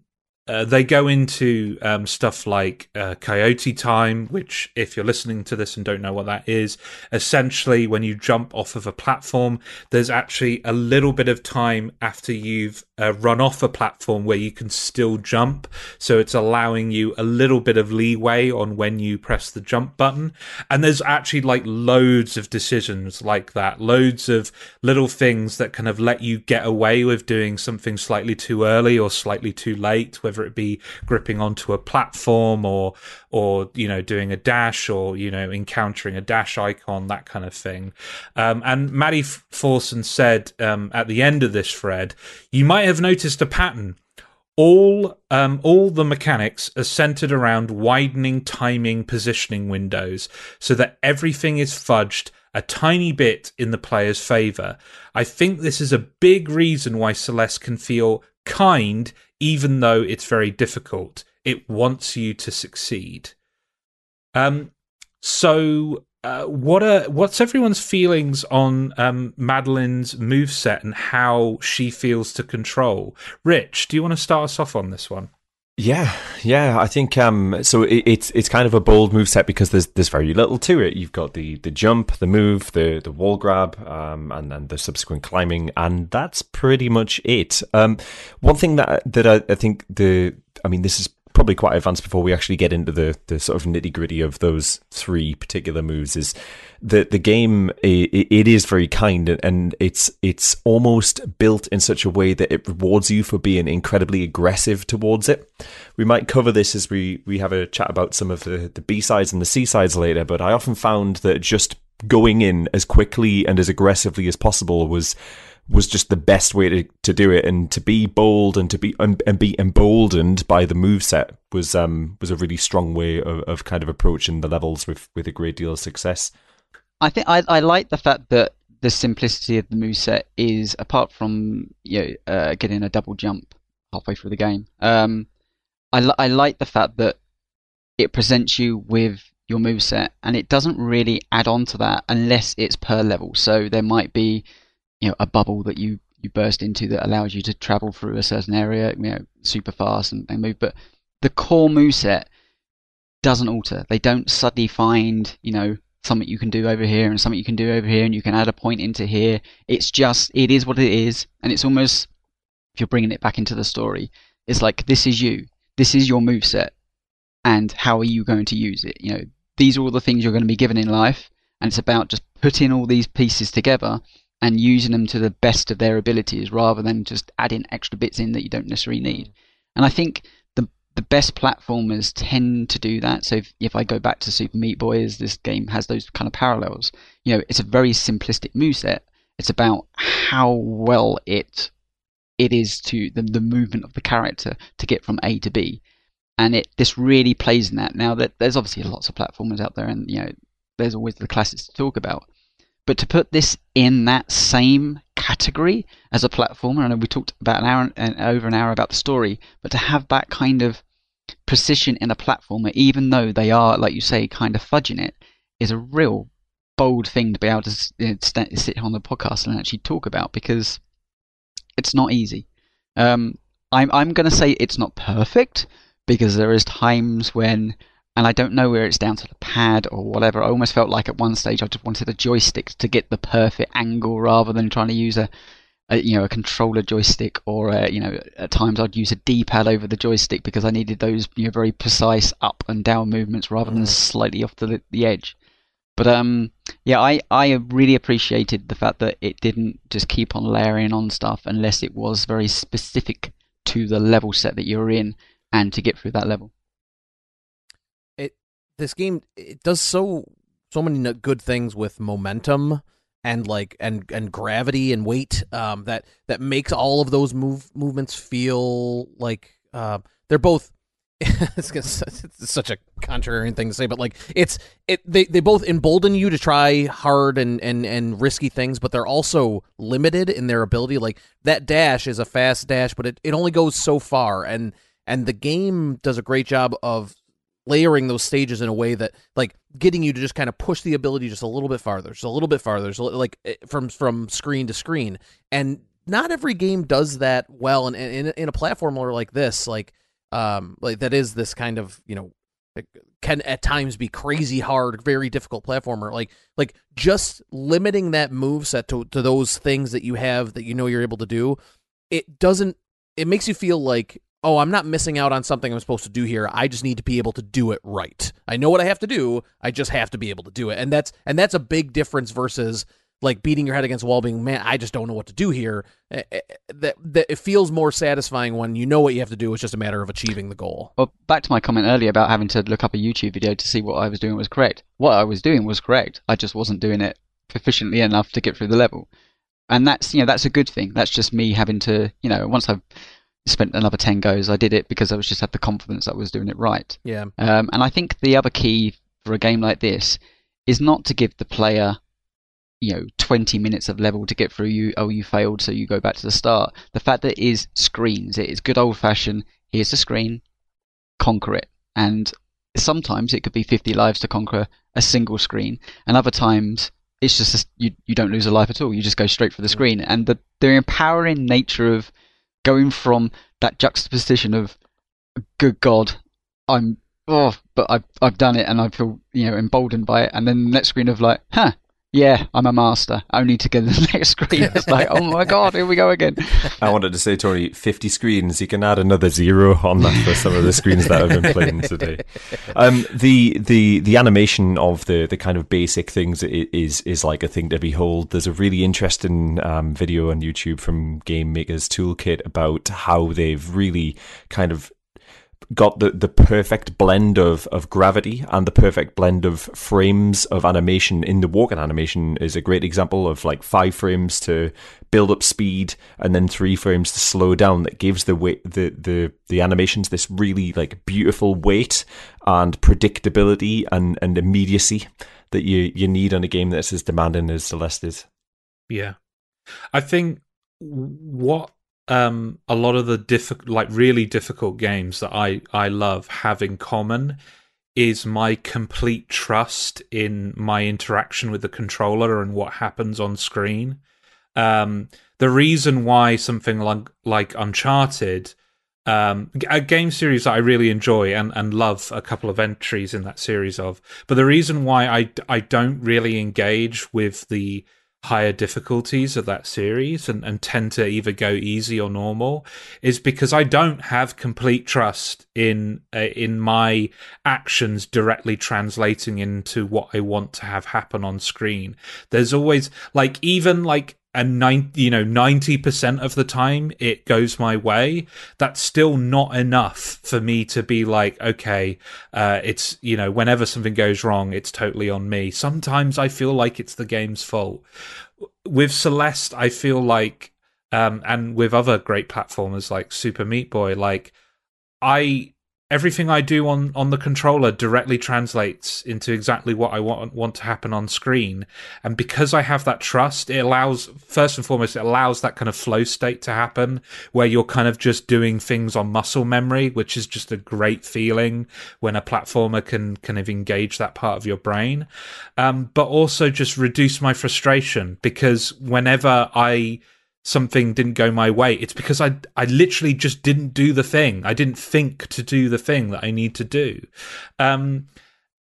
uh, they go into um, stuff like uh, coyote time, which, if you're listening to this and don't know what that is, essentially when you jump off of a platform, there's actually a little bit of time after you've uh, run off a platform where you can still jump. So it's allowing you a little bit of leeway on when you press the jump button. And there's actually like loads of decisions like that, loads of little things that kind of let you get away with doing something slightly too early or slightly too late, whether whether it be gripping onto a platform or or you know doing a dash or you know encountering a dash icon that kind of thing um, and Maddy Thorson said um, at the end of this thread you might have noticed a pattern all um, all the mechanics are centered around widening timing positioning windows so that everything is fudged a tiny bit in the player's favor. I think this is a big reason why Celeste can feel kind even though it's very difficult. It wants you to succeed. Um, so uh, what are what's everyone's feelings on um, Madeline's move set and how she feels to control? Rich, do you want to start us off on this one? Yeah, yeah, I think um, so. It, it's it's kind of a bold move set because there's there's very little to it. You've got the the jump, the move, the the wall grab, um, and then the subsequent climbing, and that's pretty much it. Um, one thing that that I, I think the I mean this is probably quite advanced before we actually get into the, the sort of nitty gritty of those three particular moves is that the game it, it is very kind and it's it's almost built in such a way that it rewards you for being incredibly aggressive towards it. We might cover this as we we have a chat about some of the the B sides and the C sides later, but I often found that just going in as quickly and as aggressively as possible was was just the best way to, to do it. And to be bold and to be and be emboldened by the move set was um was a really strong way of, of kind of approaching the levels with with a great deal of success. I think i i like the fact that the simplicity of the move set is apart from you know uh, getting a double jump halfway through the game um i i like the fact that it presents you with your move set and it doesn't really add on to that unless it's per level. So there might be you know a bubble that you you burst into that allows you to travel through a certain area, you know, super fast and, and move. But the core move set doesn't alter. They don't suddenly find, you know, something you can do over here and something you can do over here and you can add a point into here. It's just, it is what it is. And it's almost, if you're bringing it back into the story, it's like, this is you. This is your move set. And how are you going to use it? You know, these are all the things you're going to be given in life. And it's about just putting all these pieces together and using them to the best of their abilities rather than just adding extra bits in that you don't necessarily need. Mm. And I think the the best platformers tend to do that. So if, if I go back to Super Meat Boy, as this game has those kind of parallels, you know, it's a very simplistic moveset. It's about how well it it is to the, the movement of the character to get from A to B. And it this really plays in that. Now that there's obviously lots of platformers out there and you know there's always the classics to talk about. But to put this in that same category as a platformer, I know we talked about an hour and over an hour about the story, but to have that kind of precision in a platformer, even though they are, like you say, kind of fudging it, is a real bold thing to be able to sit on the podcast and actually talk about because it's not easy. Um, I'm I'm going to say it's not perfect because there is times when and I don't know where it's down to the pad or whatever. I almost felt like at one stage I just wanted a joystick to get the perfect angle rather than trying to use a, a you know a controller joystick or a, you know at times I'd use a D-pad over the joystick because I needed those you know very precise up and down movements rather than mm. slightly off the the edge. But um, yeah, I, I really appreciated the fact that it didn't just keep on layering on stuff unless it was very specific to the level set that you're in and to get through that level. This game it does so so many good things with momentum and like and and gravity and weight um, that that makes all of those move movements feel like uh, they're both it's, it's such a contrarian thing to say, but like it's it they, they both embolden you to try hard and, and and risky things, but they're also limited in their ability. Like that dash is a fast dash, but it, it only goes so far, and and the game does a great job of layering those stages in a way that like getting you to just kind of push the ability just a little bit farther, just a little bit farther, so like eh, from from screen to screen, and not every game does that well, and in, in, in a platformer like this, like um like that is this kind of you know can at times be crazy hard very difficult platformer. Like like just limiting that move set to, to those things that you have that you know you're able to do it doesn't it makes you feel like oh i'm not missing out on something i'm supposed to do here. I just need to be able to do it right. I know what i have to do. I just have to be able to do it. And that's and that's a big difference versus like beating your head against a wall being man i just don't know what to do here. Eh, eh, that, that it feels more satisfying when you know what you have to do. It's just a matter of achieving the goal. Well back to my comment earlier about having to look up a youtube video to see what i was doing was correct. What i was doing was correct. I just wasn't doing it efficiently enough to get through the level. And that's you know that's a good thing. That's just me having to you know once i've spent another 10 goes. I did it because i was just had the confidence that i was doing it right. Yeah. Um, and i think the other key for a game like this is not to give the player you know 20 minutes of level to get through you oh you failed so you go back to the start. The fact that it is screens it is good old fashioned here's the screen conquer it. And sometimes it could be 50 lives to conquer a single screen and other times it's just a, you you don't lose a life at all. You just go straight for the screen. And the the empowering nature of going from that juxtaposition of good god i'm oh but i've i've done it and i feel you know emboldened by it and then the next screen of like huh yeah, I'm a master. Only to get the next screen. It's like, oh my god, here we go again. I wanted to say, Tony, 50 screens. You can add another zero on that for some of the screens that I've been playing today. Um, the the the animation of the the kind of basic things is is like a thing to behold. There's a really interesting um, video on YouTube from Game Maker's Toolkit about how they've really kind of got the, the perfect blend of, of gravity and the perfect blend of frames of animation in the walking animation is a great example of like five frames to build up speed and then three frames to slow down that gives the weight the, the the animations this really like beautiful weight and predictability and, and immediacy that you, you need on a game that's as demanding as Celeste is. Yeah. I think what um, a lot of the difficult, like really difficult games that I I love have in common is my complete trust in my interaction with the controller and what happens on screen. Um, the reason why something like like Uncharted, um, a game series that I really enjoy and, and love a couple of entries in that series of, but the reason why I I don't really engage with the higher difficulties of that series and, and tend to either go easy or normal is because I don't have complete trust in uh, in my actions directly translating into what I want to have happen on screen. There's always like even like and nine, you know, ninety percent of the time it goes my way. That's still not enough for me to be like, okay, uh, it's you know, whenever something goes wrong, it's totally on me. Sometimes I feel like it's the game's fault. With Celeste, I feel like, um, and with other great platformers like Super Meat Boy, like I everything I do on, on the controller directly translates into exactly what I want want to happen on screen. And because I have that trust, it allows first and foremost it allows that kind of flow state to happen where you're kind of just doing things on muscle memory, which is just a great feeling when a platformer can kind of engage that part of your brain. Um, but also just reduce my frustration because whenever I something didn't go my way, it's because I I literally just didn't do the thing. I didn't think to do the thing that I need to do. Um,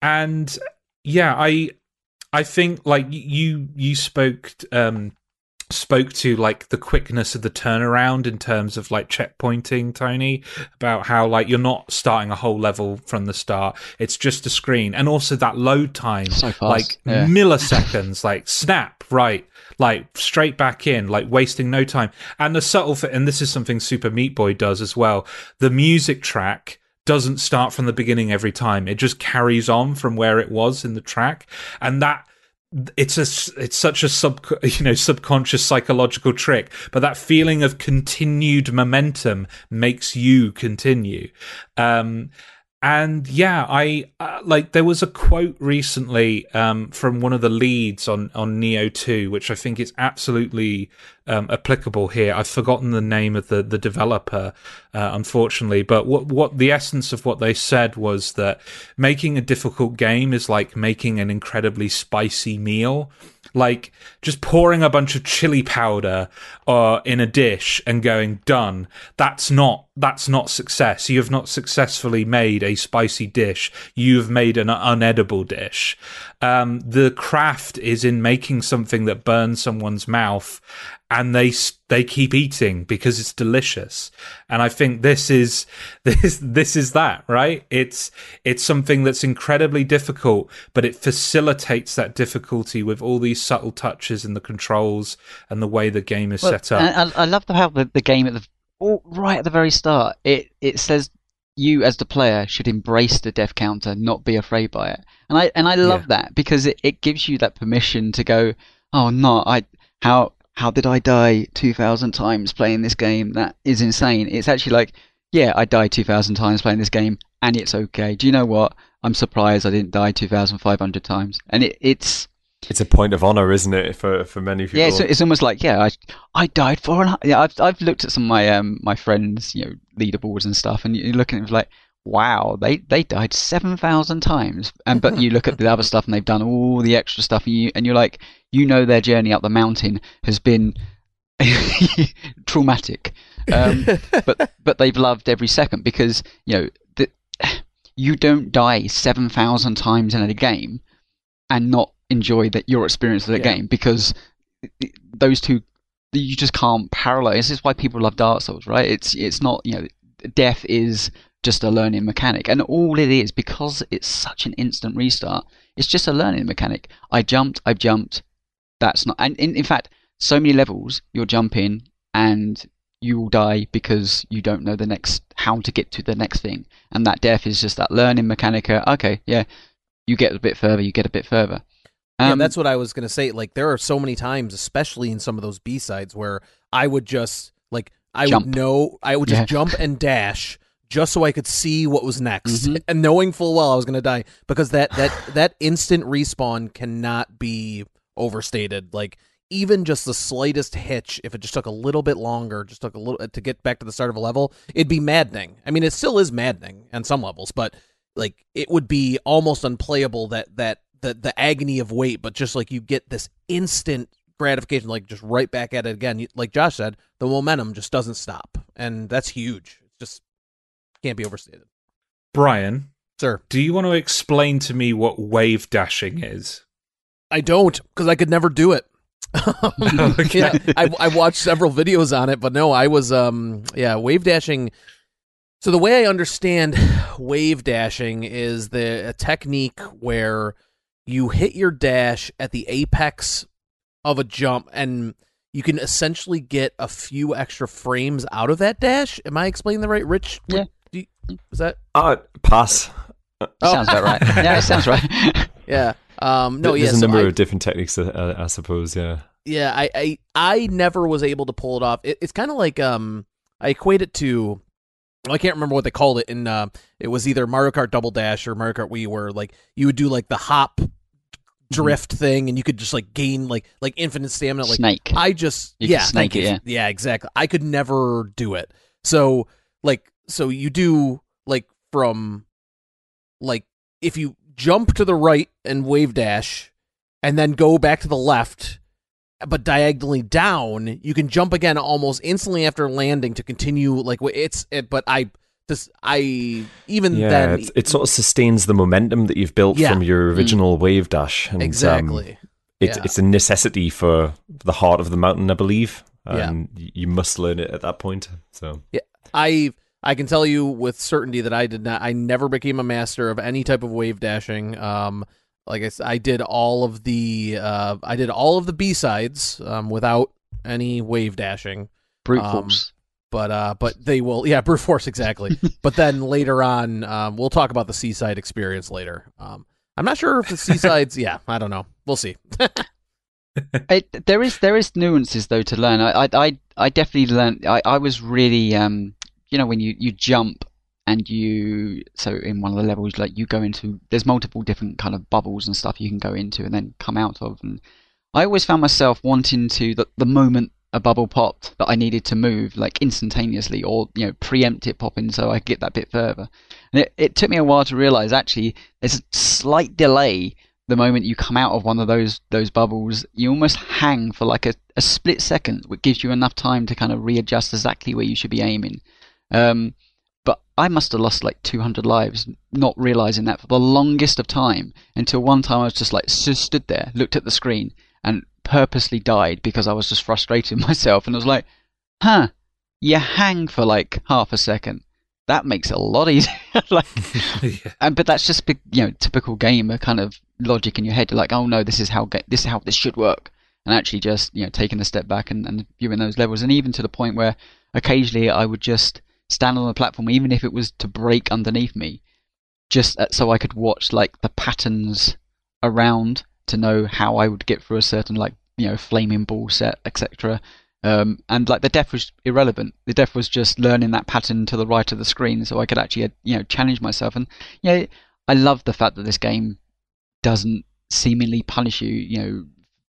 and yeah, I I think like you you spoke um, spoke to like the quickness of the turnaround in terms of like checkpointing tony about how like you're not starting a whole level from the start it's just a screen and also that load time so like yeah. milliseconds like snap right like straight back in like wasting no time. And the subtle fit and this is something super meat boy does as well the music track doesn't start from the beginning every time. It just carries on from where it was in the track. And that it's a it's such a sub you know subconscious psychological trick but that feeling of continued momentum makes you continue. Um and yeah i uh, like there was a quote recently um, from one of the leads on on nioh 2 which i think is absolutely um, applicable here. I've forgotten the name of the the developer uh, unfortunately but what what the essence of what they said was that making a difficult game is like making an incredibly spicy meal. Like just pouring a bunch of chili powder uh, in a dish and going done. That's not that's not success. You have not successfully made a spicy dish. You've made an unedible dish. Um, the craft is in making something that burns someone's mouth and they they keep eating because it's delicious. And i think this is this this is that right? It's it's something that's incredibly difficult but it facilitates that difficulty with all these subtle touches and the controls and the way the game is well, set up. I, I love how the, the game at the oh, right at the very start it it says you as the player should embrace the death counter not be afraid by it and i and i love yeah. that because it, it gives you that permission to go oh no i how how did I die 2,000 times playing this game? That is insane. It's actually like, yeah, I died 2,000 times playing this game, and it's okay. Do you know what? I'm surprised I didn't die 2,500 times. And it, it's. It's a point of honor, isn't it, for, for many people? Yeah, it's, it's almost like yeah, I I died for an yeah. I've I've looked at some of my um my friends you know leaderboards and stuff, and you're looking at it like wow, they they died seven thousand times. And but you look at the other stuff, and they've done all the extra stuff, and you and you're like, you know, their journey up the mountain has been traumatic. Um, but but they've loved every second because you know the, you don't die seven thousand times in a game and not enjoy that your experience of the yeah. game because those two you just can't parallel. This is why people love Dark Souls, right? It's it's not you know death is just a learning mechanic. And all it is, because it's such an instant restart, it's just a learning mechanic. I jumped, I jumped. That's not. And in, in fact, so many levels you'll jump in and you will die because you don't know the next how to get to the next thing. And that death is just that learning mechanic. Okay, yeah, you get a bit further, you get a bit further. Um, yeah, that's what I was gonna say. Like there are so many times, especially in some of those B sides, where I would just like I jump. would know I would just yeah. jump and dash just so I could see what was next, mm-hmm. and knowing full well I was going to die because that that that instant respawn cannot be overstated. Like even just the slightest hitch, if it just took a little bit longer, just took a little to get back to the start of a level, it'd be maddening. I mean, it still is maddening on some levels, but like it would be almost unplayable that that the the agony of wait, but just like you get this instant gratification, like just right back at it again. Like Josh said, the momentum just doesn't stop, and that's huge. It just can't be overstated. Brian, sir, do you want to explain to me what wave dashing is? I don't, because I could never do it. okay. yeah, I, I watched several videos on it, but no, I was um yeah wave dashing. So the way I understand wave dashing is the a technique where you hit your dash at the apex of a jump and you can essentially get a few extra frames out of that dash. Am I explaining the right, Rich? Yeah. You, is that? Uh, pass. Oh. Sounds about right. Yeah, it sounds right. yeah. Um, no, There's yeah, a number I, of different techniques, uh, I suppose. Yeah. Yeah, I, I, I never was able to pull it off. It, it's kind of like um, I equate it to. I can't remember what they called it. In uh, it was either Mario Kart Double Dash or Mario Kart Wii, where like you would do like the hop drift mm-hmm. thing and you could just like gain like like infinite stamina like snake. I just you yeah snake it, yeah. Yeah exactly. I could never do it. So like so you do like from like if you jump to the right and wave dash and then go back to the left but diagonally down you can jump again almost instantly after landing to continue like it's it but i this I even yeah, then it sort of sustains the momentum that you've built yeah. from your mm. original mm. wave dash. And, um, exactly. Um, it's Yeah. it's a necessity for the heart of the mountain, I believe. Yeah. And y you must learn it at that point. So yeah, I I can tell you with certainty that I did not. I never became a master of any type of wave dashing. Um, like I, s- I did all of the uh, I did all of the B sides um, without any wave dashing. Brute Um, force. But uh, but they will yeah brute force exactly. but then later on, um, we'll talk about the C side experience later. Um, I'm not sure if the C sides. yeah, I don't know. We'll see. It, there is there is nuances though to learn. I I I, I definitely learned. I, I was really um you know when you you jump and you so in one of the levels like you go into there's multiple different kind of bubbles and stuff you can go into and then come out of and I always found myself wanting to the, the moment a bubble popped that I needed to move like instantaneously or you know preempt it popping so I could get that bit further. And it, it took me a while to realize actually there's a slight delay the moment you come out of one of those those bubbles, you almost hang for like a, a split second, which gives you enough time to kind of readjust exactly where you should be aiming. Um, but I must have lost like 200 lives, not realizing that for the longest of time until one time I was just like stood there, looked at the screen, and purposely died because I was just frustrated myself, and I was like, "Huh, you hang for like half a second. That makes it a lot easier." like, yeah. and but that's just you know typical gamer kind of logic in your head. You're like, oh no, this is how ga- this is how this should work, and actually just you know taking a step back and, and viewing those levels, and even to the point where occasionally I would just stand on the platform, even if it was to break underneath me, just uh, so I could watch like the patterns around to know how I would get through a certain like you know flaming ball set, etc. Um, and like the death was irrelevant. The death was just learning that pattern to the right of the screen, so I could actually uh, you know challenge myself. And know, I love the fact that this game doesn't seemingly punish you, you know,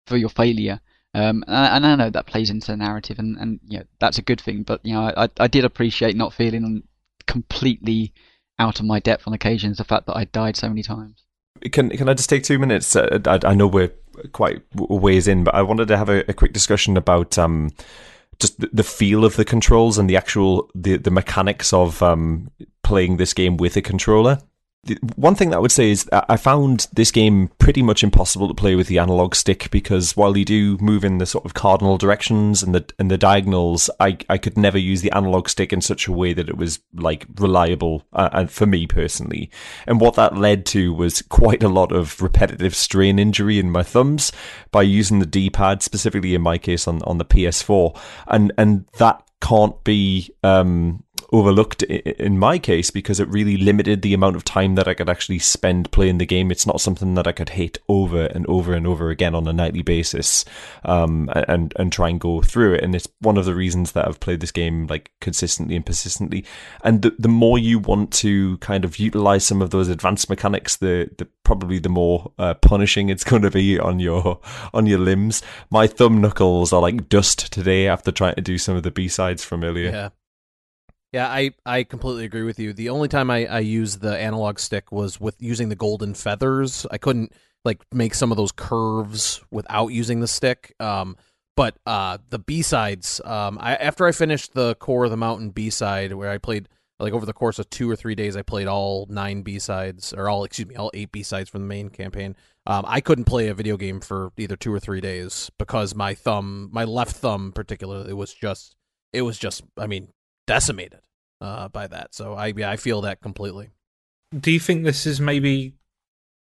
for your failure. Um, and, and I know that plays into the narrative, and, and you know, that's a good thing. But you know, I, I did appreciate not feeling completely out of my depth on occasions. The fact that I died so many times. Can can I just take two minutes? Uh, I, I know we're quite ways in, but I wanted to have a, a quick discussion about um, just the, the feel of the controls and the actual the the mechanics of um, playing this game with a controller. One thing that I would say is I found this game pretty much impossible to play with the analog stick because while you do move in the sort of cardinal directions and the and the diagonals, I I could never use the analog stick in such a way that it was like reliable uh, and for me personally. And what that led to was quite a lot of repetitive strain injury in my thumbs by using the D-pad, specifically in my case on on the PS4, and and that can't be um, overlooked in my case because it really limited the amount of time that I could actually spend playing the game. It's not something that I could hit over and over and over again on a nightly basis um, and and try and go through it. And it's one of the reasons that I've played this game like consistently and persistently. And the the more you want to kind of utilize some of those advanced mechanics, the the probably the more uh, punishing it's going to be on your on your limbs. My thumb knuckles are like dust today after trying to do some of the B sides from earlier. Yeah. Yeah, I, I completely agree with you. The only time I, I used the analog stick was with using the golden feathers. I couldn't like make some of those curves without using the stick. Um, but uh, the B sides, um, I after I finished the core of the mountain B side, where I played like over the course of two or three days, I played all nine B sides or all excuse me, all eight B sides from the main campaign. Um, I couldn't play a video game for either two or three days because my thumb, my left thumb particularly, was just it was just I mean decimated uh, by that. So I I feel that completely. Do you think this is maybe?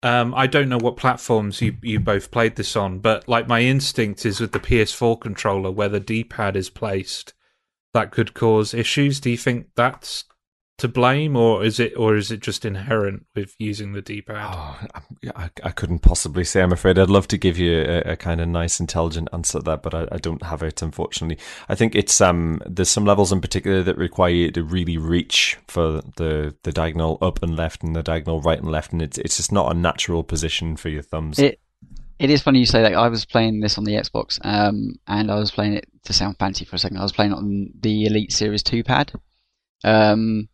Um, I don't know what platforms you you both played this on, but like my instinct is with the PS4 controller where the D-pad is placed, that could cause issues. Do you think that's to blame, or is it, or is it just inherent with using the D-pad? Oh, I, I- I couldn't possibly say. I'm afraid I'd love to give you a, a kind of nice, intelligent answer to that, but I, I don't have it, unfortunately. I think it's um, there's some levels in particular that require you to really reach for the, the diagonal up and left and the diagonal right and left, and it's it's just not a natural position for your thumbs. It it is funny you say that. I was playing this on the Xbox, um, and I was playing it to sound fancy for a second. I was playing it on the Elite Series Two pad, um,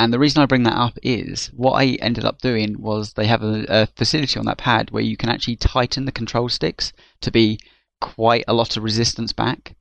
and the reason I bring that up is what I ended up doing was they have a, a facility on that pad where you can actually tighten the control sticks to be quite a lot of resistance back,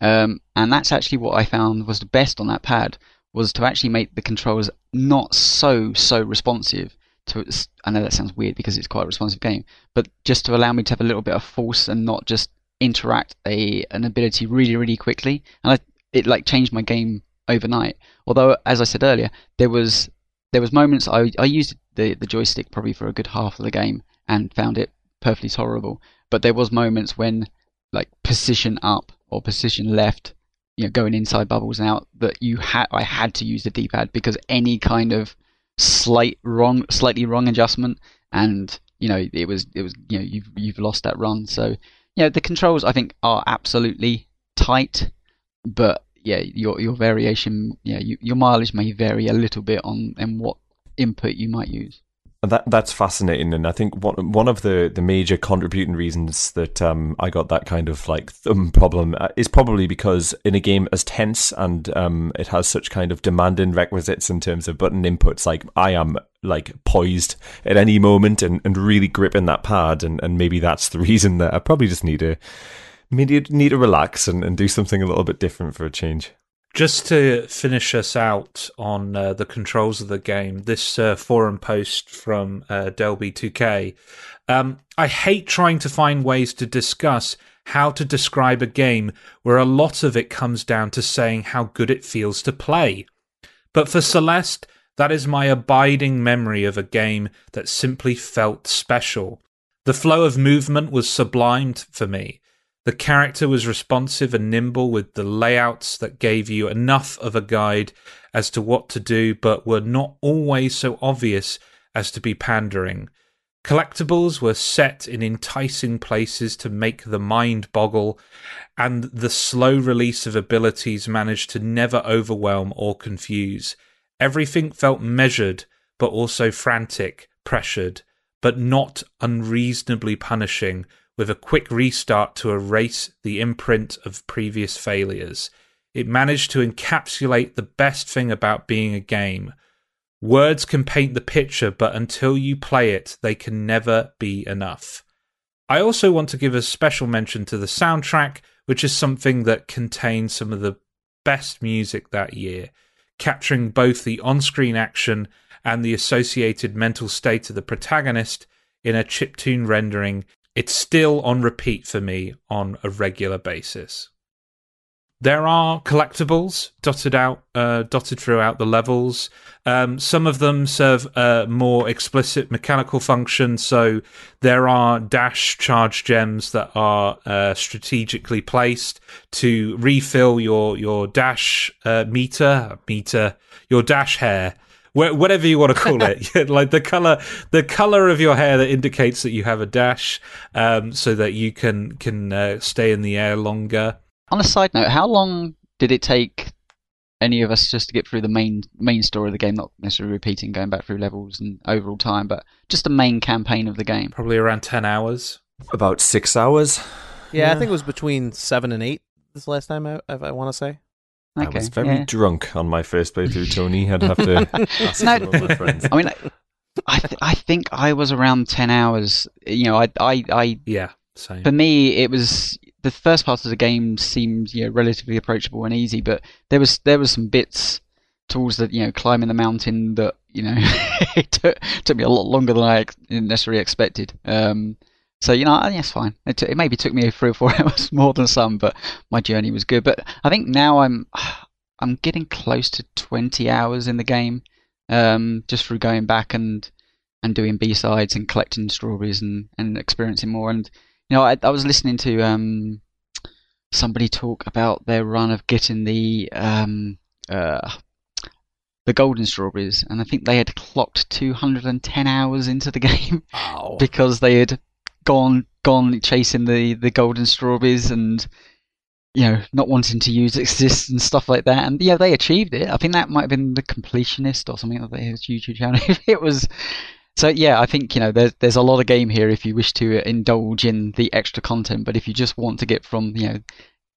um, and that's actually what I found was the best on that pad was to actually make the controls not so so responsive to I know that sounds weird because it's quite a responsive game, but just to allow me to have a little bit of force and not just interact a an ability really really quickly, and I, it like changed my game overnight. Although, as I said earlier, there was there was moments I I used the the joystick probably for a good half of the game and found it perfectly tolerable, but there was moments when like position up or position left, you know, going inside bubbles and out that you had I had to use the D-pad because any kind of slight wrong, slightly wrong adjustment, and you know it was it was you know you've you've lost that run. So you know the controls I think are absolutely tight, but yeah, your your variation, yeah, you, your mileage may vary a little bit on and what input you might use. That that's fascinating, and I think one one of the, the major contributing reasons that um, I got that kind of like thumb problem uh, is probably because in a game as tense and um, it has such kind of demanding requisites in terms of button inputs, like I am like poised at any moment and, and really gripping that pad, and, and maybe that's the reason that I probably just need to maybe need to relax and, and do something a little bit different for a change. Just to finish us out on uh, the controls of the game, this uh, forum post from uh, Delby2K. Um, I hate trying to find ways to discuss how to describe a game where a lot of it comes down to saying how good it feels to play. But for Celeste, that is my abiding memory of a game that simply felt special. The flow of movement was sublimed for me. The character was responsive and nimble with the layouts that gave you enough of a guide as to what to do, but were not always so obvious as to be pandering. Collectibles were set in enticing places to make the mind boggle, and the slow release of abilities managed to never overwhelm or confuse. Everything felt measured, but also frantic, pressured, but not unreasonably punishing with a quick restart to erase the imprint of previous failures. It managed to encapsulate the best thing about being a game. Words can paint the picture, but until you play it, they can never be enough. I also want to give a special mention to the soundtrack, which is something that contains some of the best music that year, capturing both the on screen action and the associated mental state of the protagonist in a chiptune rendering it's still on repeat for me on a regular basis. There are collectibles dotted out, uh, dotted throughout the levels. Um, some of them serve a more explicit mechanical function. So there are dash charge gems that are uh, strategically placed to refill your your dash uh, meter, meter, your dash hair whatever you want to call it, like the color, the color of your hair that indicates that you have a dash, um, so that you can can uh, stay in the air longer. On a side note, how long did it take any of us just to get through the main main story of the game? Not necessarily repeating, going back through levels and overall time, but just the main campaign of the game. Probably around ten hours. About six hours. Yeah, yeah. I think it was between seven and eight. This last time I, I want to say. Okay, I was very yeah. drunk on my first playthrough, Tony. I'd have to ask no, some of my friends. I mean, I th- I think I was around ten hours. You know, I I, I yeah. Same. For me, it was the first part of the game seemed you know relatively approachable and easy, but there was there was some bits towards the you know climbing the mountain that you know it took took me a lot longer than I ex- necessarily expected. Um, so you know, it's fine. It, t- it maybe took me three or four hours more than some, but my journey was good. But I think now I'm I'm getting close to 20 hours in the game, um, just through going back and and doing B sides and collecting strawberries and, and experiencing more. And you know, I, I was listening to um, somebody talk about their run of getting the um, uh, the golden strawberries, and I think they had clocked 210 hours into the game wow. because they had gone gone chasing the the golden strawberries and you know not wanting to use assist and stuff like that. And yeah they achieved it. I think that might have been the completionist or something of his youtube channel. It was so yeah i think you know there's there's a lot of game here if you wish to indulge in the extra content. But if you just want to get from you know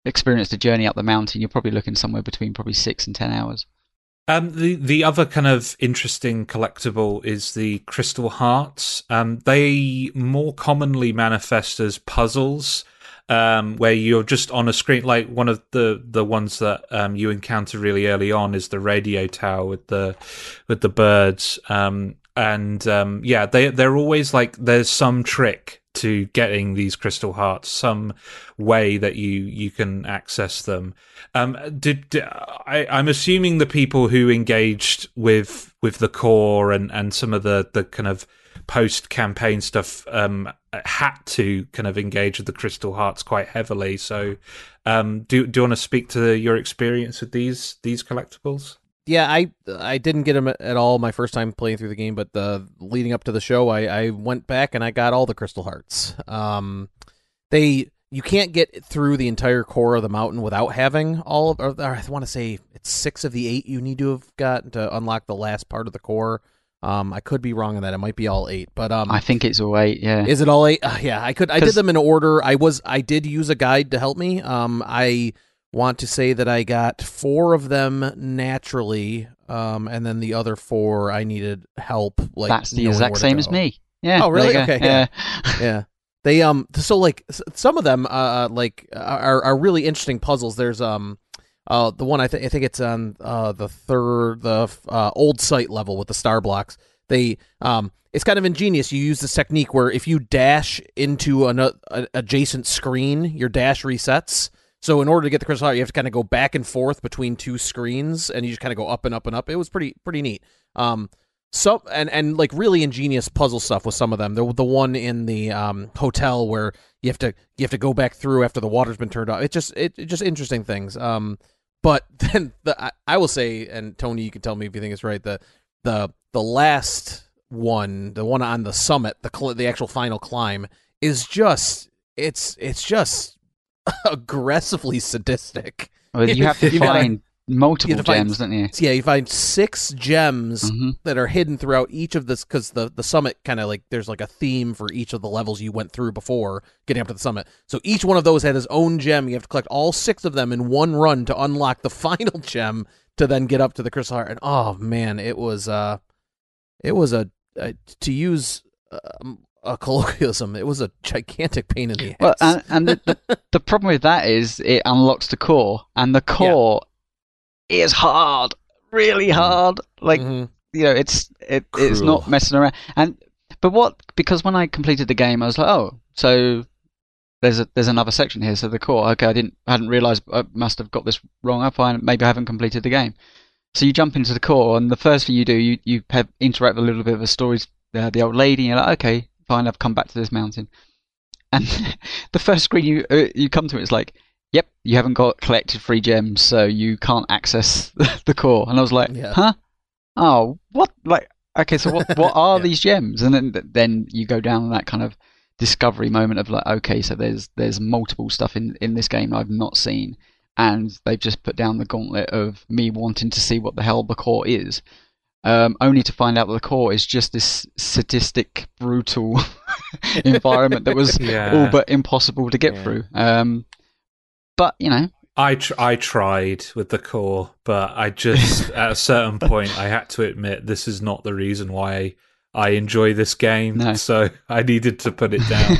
experience the journey up the mountain you're probably looking somewhere between probably six and ten hours um, the the other kind of interesting collectible is the crystal hearts. Um, they more commonly manifest as puzzles, um, where you're just on a screen. Like one of the the ones that um, you encounter really early on is the radio tower with the with the birds. Um, and um, yeah, they they're always like there's some trick to getting these crystal hearts, some way that you you can access them. Um, did, did I, I'm assuming the people who engaged with with the core and and some of the the kind of post campaign stuff um, had to kind of engage with the crystal hearts quite heavily. So, um, do do you want to speak to your experience with these these collectibles? Yeah, I I didn't get them at all my first time playing through the game, but the leading up to the show, I, I went back and I got all the crystal hearts. Um, they you can't get through the entire core of the mountain without having all of. Or, I want to say it's six of the eight you need to have got to unlock the last part of the core. Um, I could be wrong on that. It might be all eight, but um, I think it's all eight. Yeah, is it all eight? Uh, yeah, I could. I did them in order. I was. I did use a guide to help me. Um, I want to say that I got four of them naturally, um, and then the other four I needed help. Like that's the exact same as me. Yeah. Oh, really? Okay. Yeah. yeah. They um so like some of them uh, uh like are are really interesting puzzles. There's um uh the one I think I think it's on uh the third the uh, old site level with the star blocks. They um it's kind of ingenious. You use this technique where if you dash into an a, adjacent screen, your dash resets. So in order to get the crystal heart, you have to kind of go back and forth between two screens, and you just kind of go up and up and up. It was pretty pretty neat. Um, so and and like really ingenious puzzle stuff with some of them. The the one in the um, hotel where you have to you have to go back through after the water's been turned off. It just it, it just interesting things. Um, but then the I, I will say, and Tony, you can tell me if you think it's right. The the the last one, the one on the summit, the cl- the actual final climb is just it's it's just aggressively sadistic. Well, you have to you find gotta, multiple gems, find, don't you? Yeah, you find six gems mm-hmm. that are hidden throughout each of this because the the summit kind of like there's like a theme for each of the levels you went through before getting up to the summit. So each one of those had his own gem. You have to collect all six of them in one run to unlock the final gem to then get up to the crystal heart. And oh man, it was uh, it was a, a to use. Um, a colloquialism. It was a gigantic pain in the ass. Well, and, and the, the, the, problem with that is it unlocks the core, and the core yeah. is hard, really mm-hmm. hard. Like mm-hmm. you know, it's it, it's not messing around. And but what? Because when I completed the game, I was like, oh, so there's a there's another section here. So the core. Okay, I didn't I hadn't realised. I must have got this wrong. I find maybe I haven't completed the game. So you jump into the core, and the first thing you do, you you have, interact with a little bit of a story. Uh, the old lady, and you're like, okay, fine, I've come back to this mountain. And the first screen you uh, you come to, it's like, yep, you haven't got collected free gems, so you can't access the core. And I was like, yeah. huh? Oh, what? Like, okay, so what? What are yeah. these gems? And then then you go down that kind of discovery moment of like, okay, so there's there's multiple stuff in in this game I've not seen, and they've just put down the gauntlet of me wanting to see what the hell the core is um, only to find out that the core is just this sadistic, brutal environment that was yeah. all but impossible to get yeah. through. Um, but you know, I tr- I tried with the core, but I just at a certain point I had to admit this is not the reason why I enjoy this game. No. So I needed to put it down.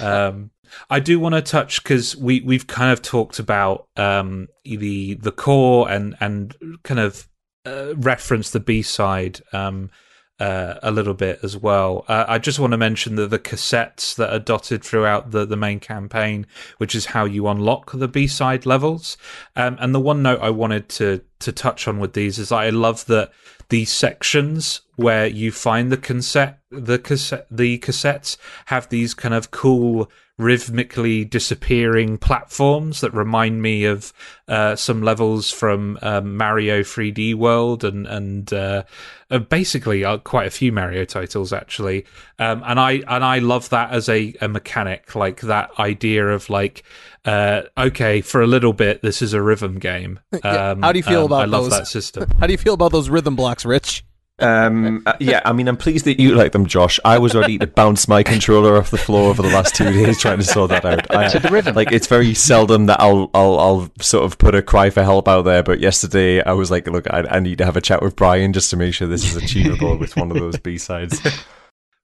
um, I do want to touch because we we've kind of talked about um, the the core and and kind of uh, reference the B side um, uh, a little bit as well. Uh, I just want to mention that the cassettes that are dotted throughout the, the main campaign, which is how you unlock the B side levels. Um, and the one note I wanted to to touch on with these is I love that these sections where you find the cassette the cassette the cassettes have these kind of cool rhythmically disappearing platforms that remind me of uh, some levels from um, Mario 3D World and and uh, uh, basically uh, quite a few Mario titles actually. Um, and I and I love that as a, a mechanic, like that idea of like, uh, okay, for a little bit, this is a rhythm game. Um, How do you feel um, about? I love those? that system. How do you feel about those rhythm blocks, Rich? Um, uh, yeah, I mean, I'm pleased that you like them, Josh. I was ready to bounce my controller off the floor over the last two days trying to sort that out. I, so the rhythm, like, it's very seldom that I'll, I'll, I'll sort of put a cry for help out there. But yesterday, I was like, look, I, I need to have a chat with Brian just to make sure this is achievable with one of those B sides.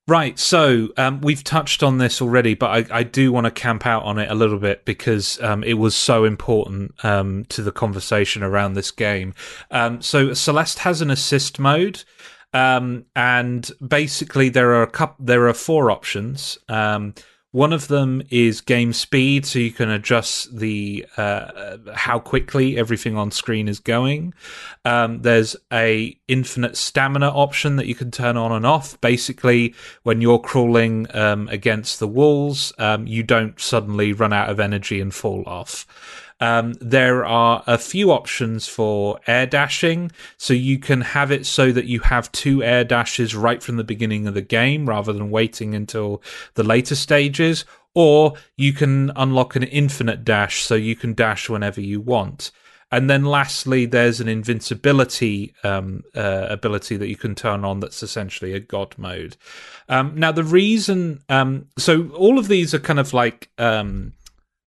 Right, so um, we've touched on this already, but I, I, do want to camp out on it a little bit because um, it was so important um, to the conversation around this game. Um, so Celeste has an assist mode, Um, and basically, there are a couple. There are four options. Um, one of them is game speed, so you can adjust the uh, how quickly everything on screen is going. Um, there's a infinite stamina option that you can turn on and off. Basically, when you're crawling um, against the walls, um, you don't suddenly run out of energy and fall off. Um, there are a few options for air dashing, so you can have it so that you have two air dashes right from the beginning of the game rather than waiting until the later stages, or you can unlock an infinite dash so you can dash whenever you want. And then lastly, there's an invincibility um, uh, ability that you can turn on that's essentially a god mode. Um, now, the reason, um, so all of these are kind of like um,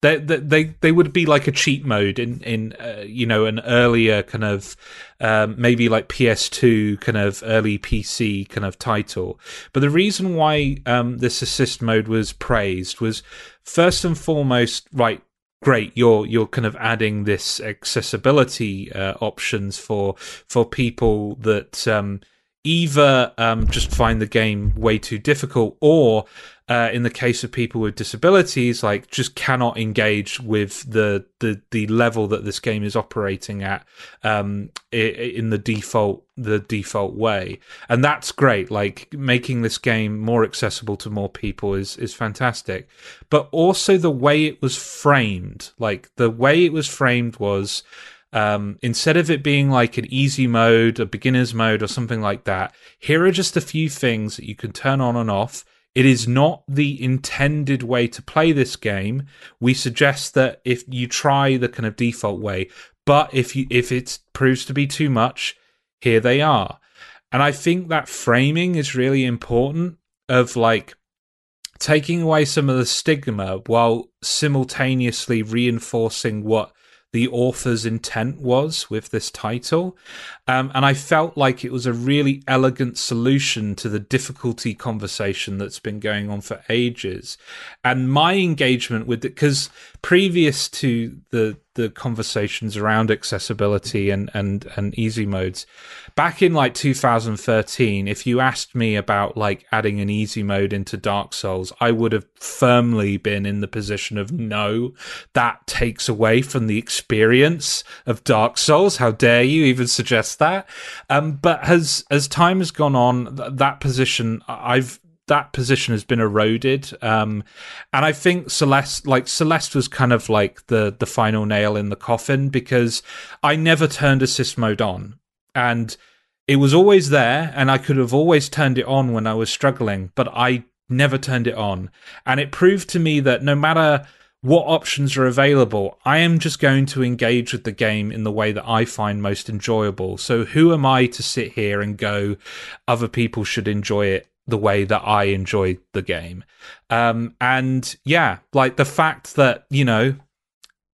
they, they they would be like a cheat mode in in uh, you know an earlier kind of um, maybe like PS2 kind of early PC kind of title. But the reason why um, this assist mode was praised was first and foremost right. Great, you're you're kind of adding this accessibility uh, options for for people that um, either um, just find the game way too difficult or uh, in the case of people with disabilities, like just cannot engage with the the the level that this game is operating at um, in the default the default way, and that's great. Like making this game more accessible to more people is is fantastic, but also the way it was framed, like the way it was framed was. Um, instead of it being like an easy mode, a beginner's mode, or something like that, here are just a few things that you can turn on and off it is not the intended way to play this game. We suggest that if you try the kind of default way, but if you if it proves to be too much, here they are. And I think that framing is really important of like taking away some of the stigma while simultaneously reinforcing what the author's intent was with this title. Um, and I felt like it was a really elegant solution to the difficulty conversation that's been going on for ages. And my engagement with it, because previous to the the conversations around accessibility and, and, and easy modes. Back in like 2013, if you asked me about like adding an easy mode into Dark Souls, I would have firmly been in the position of no, that takes away from the experience of Dark Souls. How dare you even suggest that? Um, but as as time has gone on, th- that position I've that position has been eroded. Um, and I think Celeste, like Celeste, was kind of like the the final nail in the coffin because I never turned assist mode on, and it was always there, and I could have always turned it on when I was struggling, but I never turned it on, and it proved to me that no matter what options are available. I am just going to engage with the game in the way that I find most enjoyable. So, who am I to sit here and go, other people should enjoy it the way that I enjoy the game. Um, and yeah, like the fact that, you know,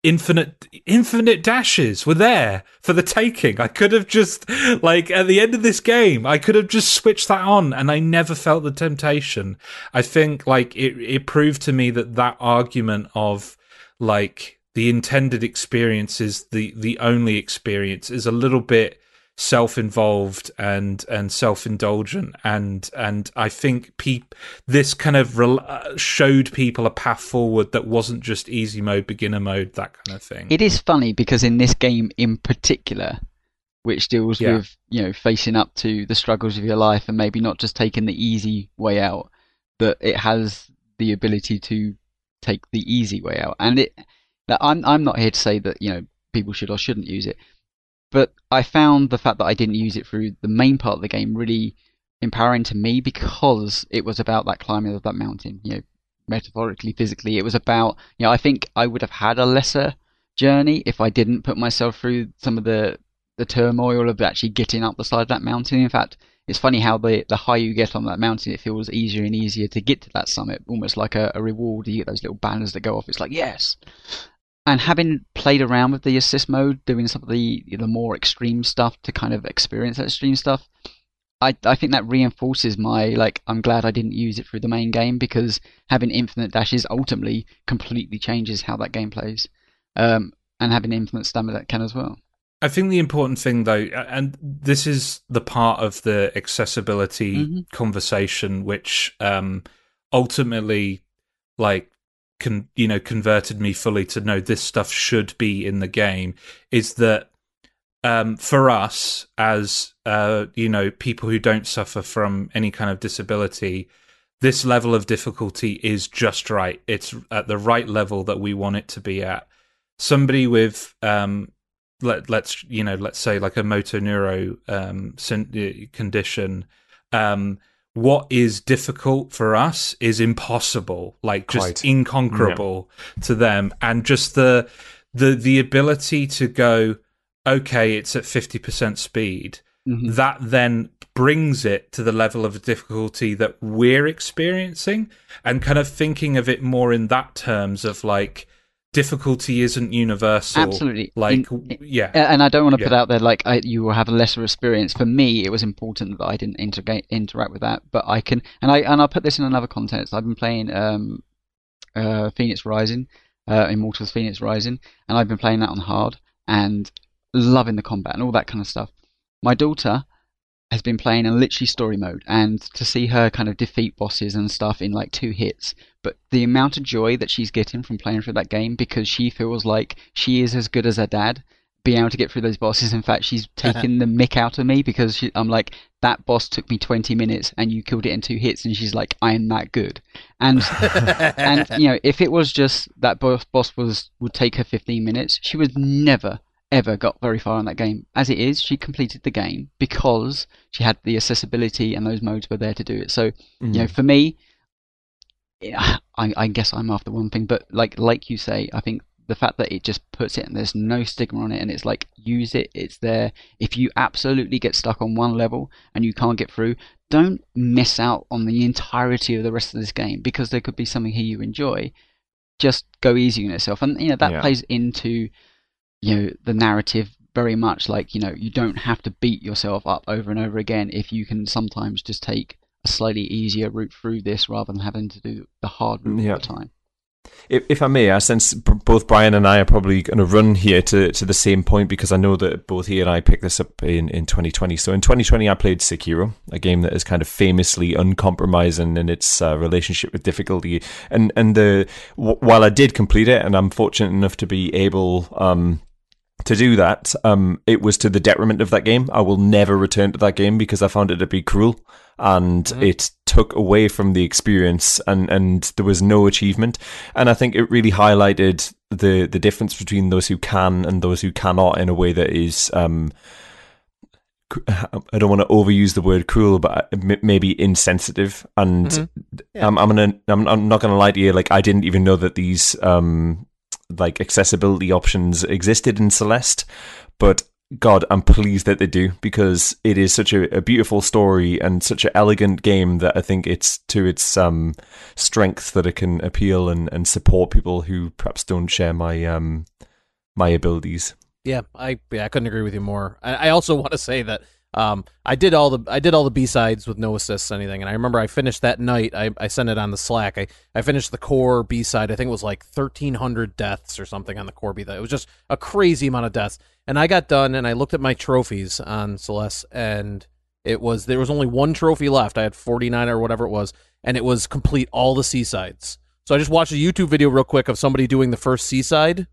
infinite infinite dashes were there for the taking. I could have just like at the end of this game, I could have just switched that on and I never felt the temptation. I think like it it proved to me that that argument of like the intended experience is the the only experience is a little bit self-involved and and self-indulgent. And and I think pe- this kind of re- uh, showed people a path forward that wasn't just easy mode beginner mode that kind of thing. It is funny because in this game in particular which deals yeah. with you know facing up to the struggles of your life and maybe not just taking the easy way out but it has the ability to take the easy way out. And it I'm I'm not here to say that you know people should or shouldn't use it but I found the fact that I didn't use it through the main part of the game really empowering to me because it was about that climbing of that mountain. You know, metaphorically, physically, it was about. You know, I think I would have had a lesser journey if I didn't put myself through some of the the turmoil of actually getting up the side of that mountain. In fact, it's funny how the the higher you get on that mountain, it feels easier and easier to get to that summit, almost like a, a reward. You get those little banners that go off. It's like yes, and having played around with the assist mode, doing some of the the more extreme stuff to kind of experience that extreme stuff, I I think that reinforces my like I'm glad I didn't use it through the main game because having infinite dashes ultimately completely changes how that game plays, um, and having infinite stamina that can as well. I think the important thing, though, and this is the part of the accessibility mm-hmm. conversation, which um, ultimately, like, con- you know, converted me fully to know this stuff should be in the game, is that um, for us as uh, you know people who don't suffer from any kind of disability, this level of difficulty is just right. It's at the right level that we want it to be at. Somebody with um, let let's you know let's say like a motor neuro um, uh, condition. Um, what is difficult for us is impossible, like just Quite. inconquerable yeah. to them, and just the the the ability to go, okay, it's at fifty percent speed. Mm-hmm. That then brings it to the level of difficulty that we're experiencing, and kind of thinking of it more in that terms of like difficulty isn't universal. Absolutely. Like, in, yeah. And I don't want to yeah. put out there like I, you will have a lesser experience. For me, it was important that I didn't integrate, interact with that, but I can, and I and I'll put this in another context. I've been playing um, uh, Fenyx Rising, uh, Immortals Fenyx Rising, and I've been playing that on hard and loving the combat and all that kind of stuff. My daughter has been playing in literally story mode and to see her kind of defeat bosses and stuff in like two hits but the amount of joy that she's getting from playing through that game because she feels like she is as good as her dad being able to get through those bosses. In fact she's taking the mick out of me because she, i'm like that boss took me 20 minutes and you killed it in two hits and she's like i'm that good. And and you know if it was just that boss boss was would take her 15 minutes she would never ever got very far in that game. As it is, she completed the game because she had the accessibility and those modes were there to do it. So, mm. you know, for me, yeah, I, I guess I'm after one thing, but like like you say, I think the fact that it just puts it and there's no stigma on it and it's like use it it's there if you absolutely get stuck on one level and you can't get through don't miss out on the entirety of the rest of this game because there could be something here you enjoy just go easy on yourself and you know that yeah. plays into you know the narrative very much like you know you don't have to beat yourself up over and over again if you can sometimes just take a slightly easier route through this rather than having to do the hard route yeah. all the time. If, if I may, I sense both Brian and I are probably going to run here to, to the same point because I know that both he and I picked this up in, in 2020. So in 2020, I played Sekiro, a game that is kind of famously uncompromising in its uh, relationship with difficulty. And and the w- while I did complete it, and I'm fortunate enough to be able um, to do that, um, it was to the detriment of that game. I will never return to that game because I found it to be cruel and mm-hmm. it took away from the experience and, and there was no achievement. And I think it really highlighted the, the difference between those who can and those who cannot in a way that is, um, I don't want to overuse the word cruel, but uh, maybe insensitive. And mm-hmm. yeah. I'm, I'm gonna, I'm, I'm not gonna lie to you. Like I didn't even know that these um, like accessibility options existed in Celeste, but God, I'm pleased that they do because it is such a, a beautiful story and such an elegant game that I think it's to its um, strength that it can appeal and, and support people who perhaps don't share my um, my abilities. Yeah, I yeah, I couldn't agree with you more. I, I also want to say that um, I did all the I did all the B sides with no assists anything, and I remember I finished that night. I, I sent it on the Slack. I, I finished the core B side. I think it was like thirteen hundred deaths or something on the core B. That it was just a crazy amount of deaths. And I got done, and I looked at my trophies on Celeste, and it was there was only one trophy left. I had forty nine or whatever it was, and it was complete all the C sides. So I just watched a YouTube video real quick of somebody doing the first C side,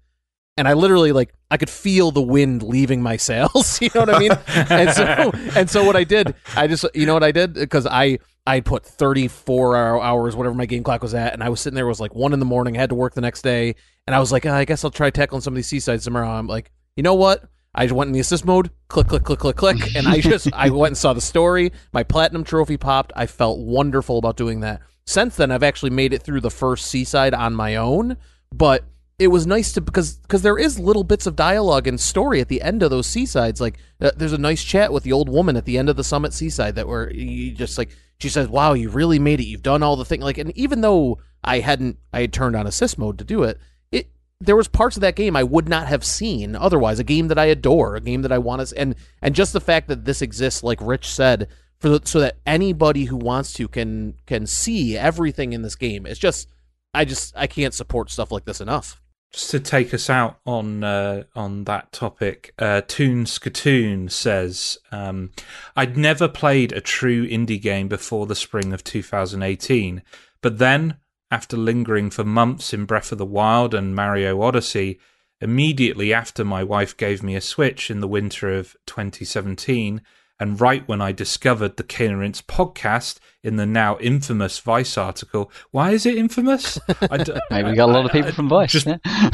and I literally like I could feel the wind leaving my sails. You know what I mean? and so and so what I did, I just you know what I did because I I put 34 hours whatever my game clock was at, and I was sitting there it was like one in the morning. I had to work the next day, and I was like, oh, I guess I'll try tackling some of these C sides tomorrow. I'm like, you know what? I just went in the assist mode, click, click, click, click, click, and I just I went and saw the story. My platinum trophy popped. I felt wonderful about doing that. Since then, I've actually made it through the first C side on my own, but it was nice to because because there is little bits of dialogue and story at the end of those C sides. Like uh, there's a nice chat with the old woman at the end of the summit C side that where you just like she says, "Wow, you really made it. You've done all the thing." Like, and even though I hadn't I had turned on assist mode to do it, it there was parts of that game I would not have seen otherwise. A game that I adore, a game that I want to, and and just the fact that this exists, like Rich said, for the, so that anybody who wants to can can see everything in this game. It's just I just I can't support stuff like this enough. Just to take us out on uh, on that topic, uh, Toon Skatoon says, um, "I'd never played a true indie game before the spring of 2018, but then, after lingering for months in Breath of the Wild and Mario Odyssey, immediately after my wife gave me a Switch in the winter of 2017." And right when I discovered the Cane and Rinse podcast in the now infamous Vice article, why is it infamous? I d- Maybe we got a lot of people I, from Vice. Just, yeah.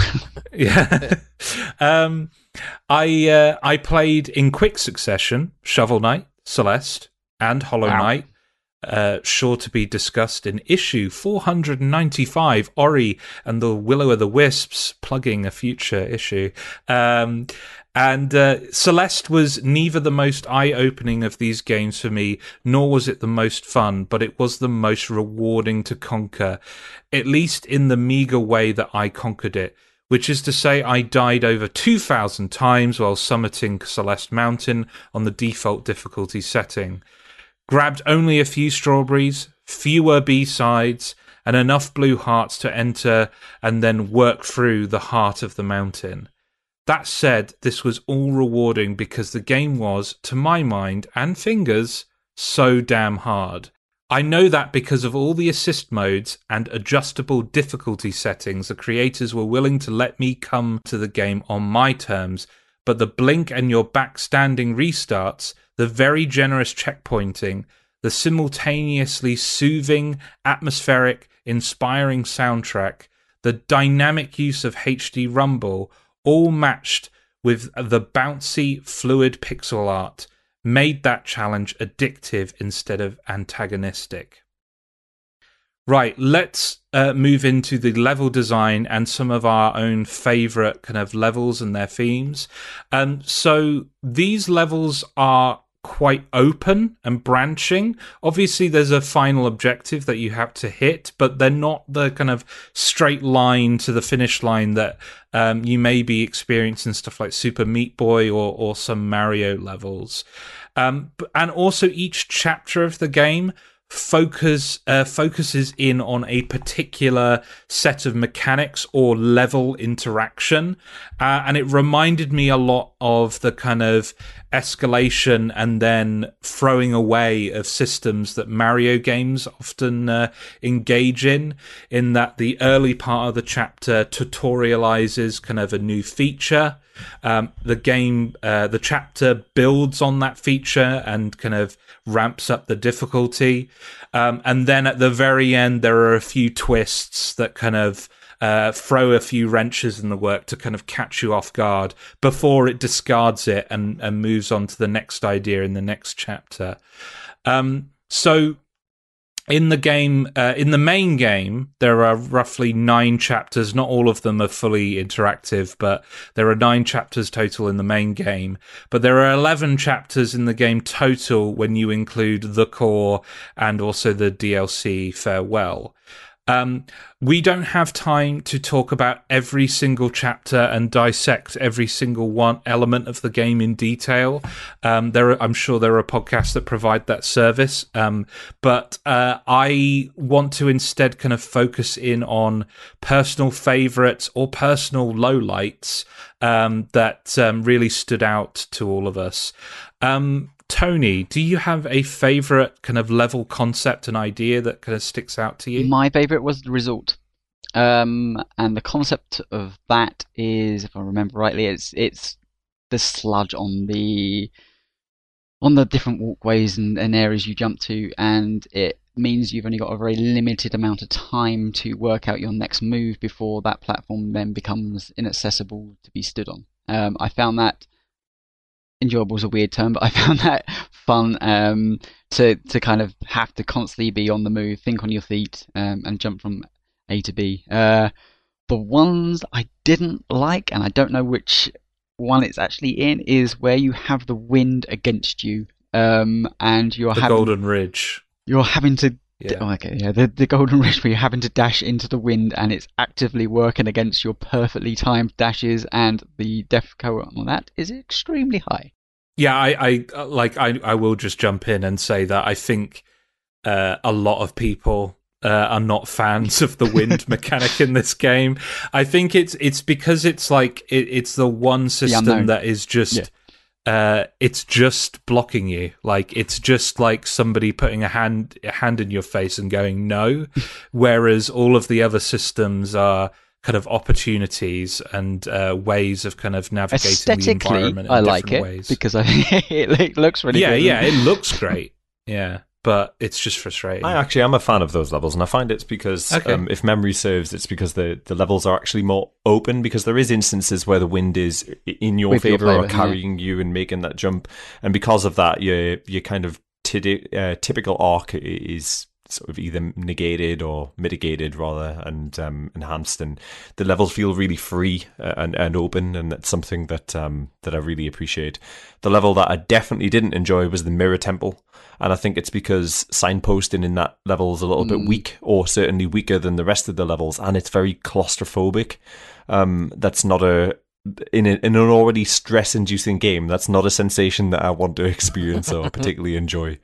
yeah. um, I uh, I played in quick succession Shovel Knight, Celeste, and Hollow wow. Knight. Uh, sure to be discussed in issue 495 Ori and the Will of the Wisps, plugging a future issue. Um, and uh, Celeste was neither the most eye opening of these games for me, nor was it the most fun, but it was the most rewarding to conquer, at least in the meager way that I conquered it. Which is to say, I died over 2,000 times while summiting Celeste Mountain on the default difficulty setting. Grabbed only a few strawberries, fewer B sides, and enough blue hearts to enter and then work through the heart of the mountain. That said, this was all rewarding because the game was, to my mind and fingers, so damn hard. I know that because of all the assist modes and adjustable difficulty settings, the creators were willing to let me come to the game on my terms, but the blink and your backstanding restarts, the very generous checkpointing, the simultaneously soothing, atmospheric, inspiring soundtrack, the dynamic use of HD Rumble, all matched with the bouncy, fluid pixel art, made that challenge addictive instead of antagonistic. Right, let's uh, move into the level design and some of our own favorite kind of levels and their themes. Um, so these levels are quite open and branching. Obviously, there's a final objective that you have to hit, but they're not the kind of straight line to the finish line that um, you may be experiencing stuff like Super Meat Boy or, or some Mario levels. Um, and also, each chapter of the game focus uh, focuses in on a particular set of mechanics or level interaction uh, and it reminded me a lot of the kind of escalation and then throwing away of systems that Mario games often uh, engage in in that the early part of the chapter tutorializes kind of a new feature um, the game, uh, the chapter builds on that feature and kind of ramps up the difficulty. Um, and then at the very end, there are a few twists that kind of uh, throw a few wrenches in the work to kind of catch you off guard before it discards it and, and moves on to the next idea in the next chapter. Um, so in the game, uh, in the main game, there are roughly nine chapters. Not all of them are fully interactive, but there are nine chapters total in the main game. But there are 11 chapters in the game total when you include the core and also the DLC Farewell. Um, we don't have time to talk about every single chapter and dissect every single one element of the game in detail. Um, there, are, I'm sure there are podcasts that provide that service, um, but uh, I want to instead kind of focus in on personal favorites or personal lowlights um, that um, really stood out to all of us. Um, Tony, do you have a favorite kind of level concept and idea that kind of sticks out to you? My favorite was the result. Um, and the concept of that is, if I remember rightly, it's it's the sludge on the on the different walkways and, and areas you jump to, and it means you've only got a very limited amount of time to work out your next move before that platform then becomes inaccessible to be stood on. Um, I found that enjoyable is a weird term, but I found that fun um, to to kind of have to constantly be on the move, think on your feet, um, and jump from A to B. Uh, the ones I didn't like, and I don't know which one it's actually in, is where you have the wind against you, um, and you're the having Golden Ridge. You're having to yeah. Oh, okay, yeah, the, the Golden Ridge where you're having to dash into the wind and it's actively working against your perfectly timed dashes, and the def on that is extremely high. Yeah, I, I like I, I will just jump in and say that I think uh, a lot of people uh, are not fans of the wind mechanic in this game. I think it's it's because it's like it, it's the one system unknown. that is just. Yeah. Uh, it's just blocking you. Like it's just like somebody putting a hand a hand in your face and going no. Whereas all of the other systems are kind of opportunities and uh, ways of kind of navigating the environment. In I like different it ways. because I, it looks really yeah, good. yeah, it looks great. Yeah, but it's just frustrating. I actually am a fan of those levels, and I find it's because, Okay. um, if memory serves, it's because the, the levels are actually more open. Because there is instances where the wind is in your With your favor or favour, yeah. carrying you and making that jump, and because of that, your your kind of tidi- uh, typical arc is sort of either negated or mitigated rather and um, enhanced and the levels feel really free uh, and, and open and that's something that um, that I really appreciate. The level that I definitely didn't enjoy was the mirror temple and I think it's because signposting in that level is a little bit weak or certainly weaker than the rest of the levels and it's very claustrophobic. Um, that's not a in, a, in an already stress inducing game, that's not a sensation that I want to experience or particularly enjoy.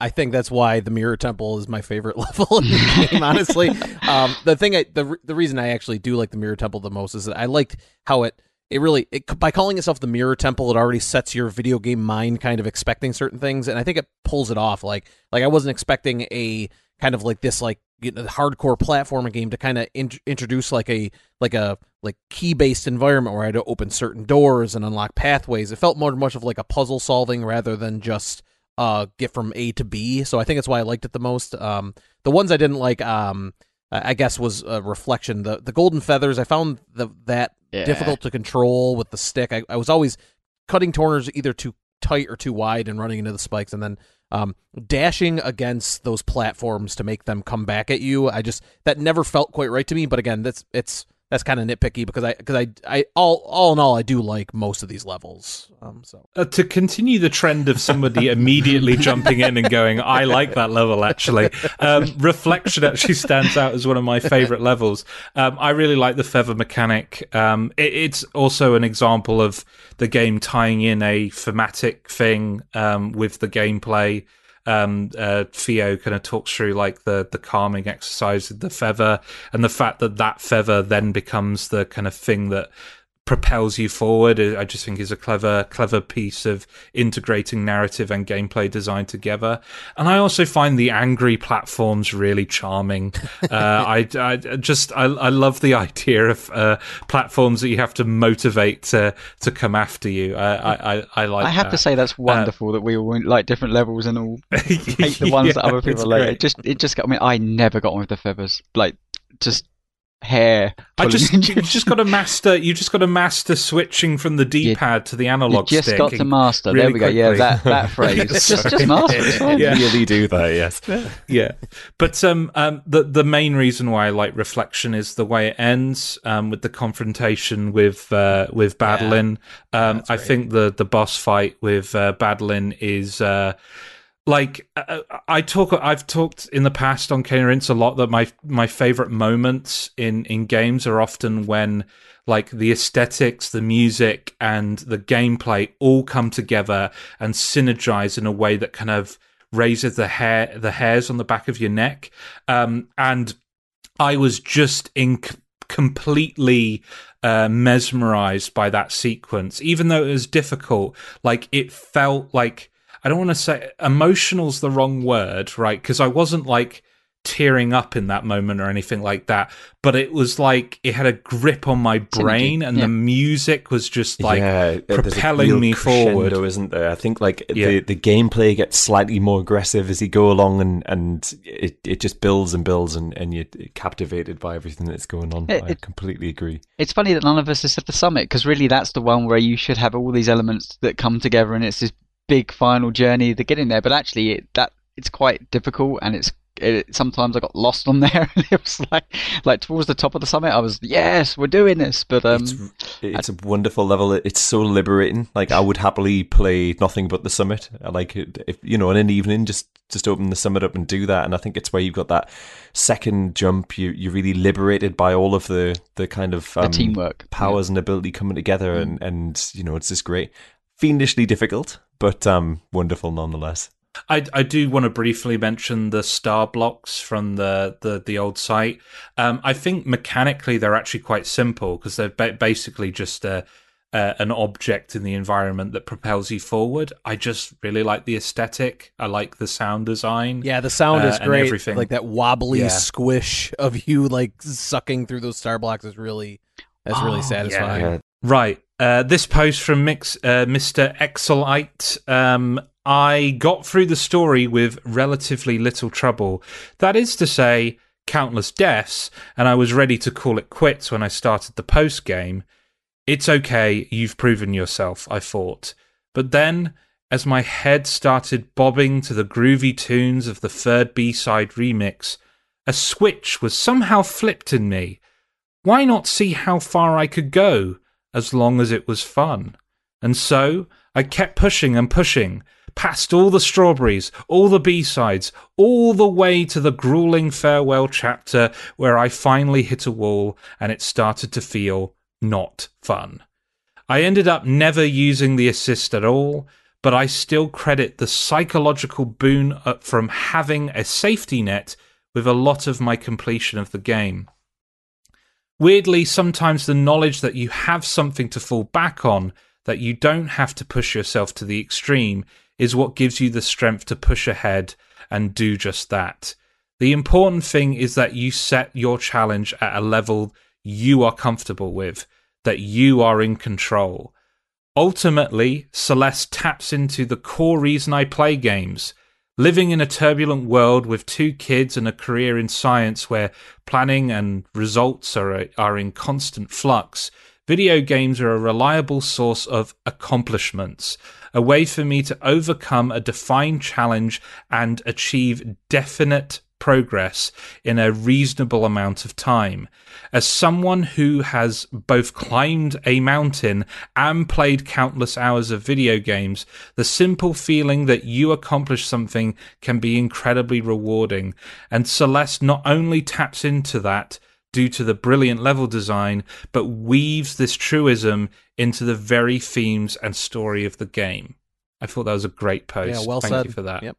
I think that's why the Mirror Temple is my favorite level in the game. Honestly, um, the thing, I, the the reason I actually do like the Mirror Temple the most is that I liked how it it really it, by calling itself the Mirror Temple, it already sets your video game mind kind of expecting certain things, and I think it pulls it off. Like like I wasn't expecting a kind of like this like you know, hardcore platforming game to kind of in- introduce like a like a like key based environment where I had to open certain doors and unlock pathways. It felt more much of like a puzzle solving rather than just uh get from A to B. So I think that's why I liked it the most. Um the ones I didn't like um I guess was a reflection. The the golden feathers I found the that Yeah. difficult to control with the stick. I, I was always cutting corners either too tight or too wide and running into the spikes and then um dashing against those platforms to make them come back at you. I just that never felt quite right to me, but again, that's it's that's kind of nitpicky because I because I I all all in all I do like most of these levels. Um so uh, to continue the trend of somebody immediately jumping in and going, I like that level actually. Um, Reflection actually stands out as one of my favorite levels. Um, I really like the feather mechanic. Um, it, it's also an example of the game tying in a thematic thing um, with the gameplay. Um, uh, Theo kind of talks through like the the calming exercise with the feather and the fact that that feather then becomes the kind of thing that propels you forward. I just think is a clever, clever piece of integrating narrative and gameplay design together. And I also find the angry platforms really charming. uh, I, I just, I, I love the idea of uh, platforms that you have to motivate to to come after you. I, I, I, like. I have that. to say that's wonderful that we all like different levels and all hate the ones that other people like. great. It just it just got. I mean, I never got on with the feathers. Like just hair. I just into- you just got to master. You just got to master switching from the D-pad to the You analog just stick. Just got to and- master. there really we go. Yeah, quickly. that that phrase. just just master. It's fine. Yeah. Really do that, yes. yeah but um um the the main reason why i like reflection is the way it ends um with the confrontation with uh with Badeline um i think the the boss fight with uh Badeline is uh like uh, I talk, I've talked in the past on Rinse a lot that my my favorite moments in in games are often when like the aesthetics, the music, and the gameplay all come together and synergize in a way that kind of raises the hair the hairs on the back of your neck. Um, and I was just in completely uh, mesmerized by that sequence, even though it was difficult. Like it felt like I don't want to say emotional's the wrong word, right? Because I wasn't like tearing up in that moment or anything like that, but it was like it had a grip on my brain, and yeah. the music was just like yeah, uh, there's a propelling real me crescendo, forward. isn't there? I think like Yeah. the the gameplay gets slightly more aggressive as you go along, and and it, it just builds and builds, and and you're captivated by everything that's going on. It- I it- completely agree. It's funny that none of us is at the summit because really that's the one where you should have all these elements that come together and it's this big final journey to get in there. But actually, it, that it's quite difficult and it's it, sometimes I got lost on there. and it was like like towards the top of the summit, I was yes, we're doing this. But um, it's it's a wonderful level. It's so liberating. Like I would happily play nothing but the summit. Like if you know in an evening just just open the summit up and do that. And I think it's where you've got that second jump. You you're really liberated by all of the the kind of the um, teamwork powers and ability coming together, Mm. and and you know it's just great. Fiendishly difficult, but um wonderful nonetheless. I, I do want to briefly mention the star blocks from the the, the old site. Um, I think mechanically they're actually quite simple because they're ba- basically just a, uh, an object in the environment that propels you forward. I just really like the aesthetic. I like the sound design. Yeah, the sound uh, is great. Everything. Like that wobbly yeah. squish of you like sucking through those star blocks is really that's oh, really satisfying. Yeah. Right. Uh, this post from Mix, uh, Mr. Exelite. Um, I got through the story with relatively little trouble. That is to say, countless deaths, and I was ready to call it quits when I started the post game. It's okay, you've proven yourself, I thought. But then, as my head started bobbing to the groovy tunes of the third B side remix, a switch was somehow flipped in me. Why not see how far I could go, as long as it was fun? And so, I kept pushing and pushing, past all the strawberries, all the B sides, all the way to the grueling farewell chapter where I finally hit a wall and it started to feel not fun. I ended up never using the assist at all, but I still credit the psychological boon uh, from having a safety net with a lot of my completion of the game. Weirdly, sometimes the knowledge that you have something to fall back on, that you don't have to push yourself to the extreme, is what gives you the strength to push ahead and do just that. The important thing is that you set your challenge at a level you are comfortable with, that you are in control. Ultimately, Celeste taps into the core reason I play games. Living in a turbulent world with two kids and a career in science where planning and results are, are in constant flux, video games are a reliable source of accomplishments, a way for me to overcome a defined challenge and achieve definite progress in a reasonable amount of time. As someone who has both climbed a mountain and played countless hours of video games, the simple feeling that you accomplish something can be incredibly rewarding. And Celeste not only taps into that, due to the brilliant level design, but weaves this truism into the very themes and story of the game. I thought that was a great post. Yeah, well Thank said. you for that. Yep.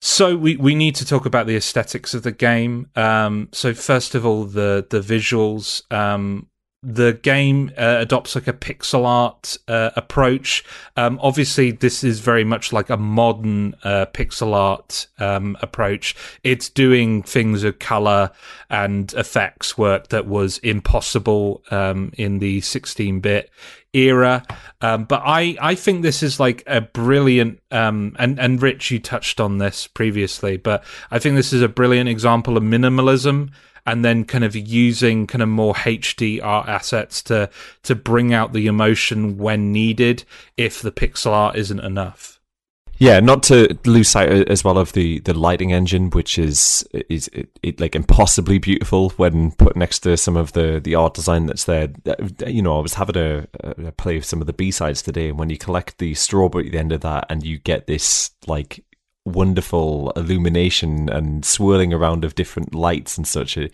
So we, we need to talk about the aesthetics of the game. Um, so first of all, the the visuals. Um, the game uh, adopts like a pixel art uh, approach. Um, obviously, this is very much like a modern uh, pixel art um, approach. It's doing things of color and effects work that was impossible um, in the 16 bit era. Um, but I, I think this is like a brilliant, um, and, and Rich, you touched on this previously, but I think this is a brilliant example of minimalism and then kind of using kind of more HD art assets to, to bring out the emotion when needed if the pixel art isn't enough. Yeah, not to lose sight as well of the, the lighting engine, which is is it, it, like impossibly beautiful when put next to some of the, the art design that's there. Uh, you know, I was having a, a play of some of the B sides today, and when you collect the strawberry at the end of that, and you get this like wonderful illumination and swirling around of different lights and such, it,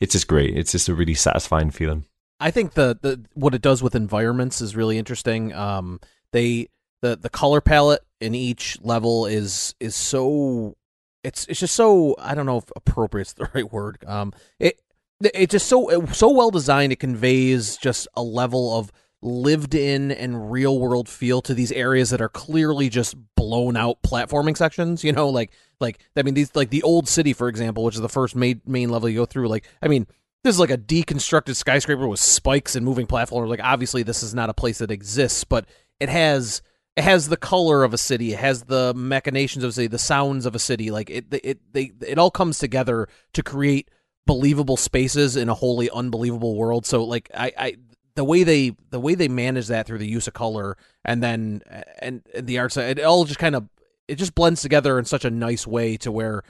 it's just great. It's just a really satisfying feeling. I think the, the what it does with environments is really interesting. Um, they the the color palette in each level is is so it's it's just so I don't know if appropriate is the right word. Um, it it's just so so well designed. It conveys just a level of lived in and real world feel to these areas that are clearly just blown out platforming sections. You know, like like I mean these like the old city for example, which is the first main main level you go through. Like I mean. This is like a deconstructed skyscraper with spikes and moving platforms. Like obviously, this is not a place that exists, but it has it has the color of a city, it has the machinations of a city, the sounds of a city. Like it, it, they, it all comes together to create believable spaces in a wholly unbelievable world. So like I, I the way they the way they manage that through the use of color and then and, and the art it all just kind of it just blends together in such a nice way to where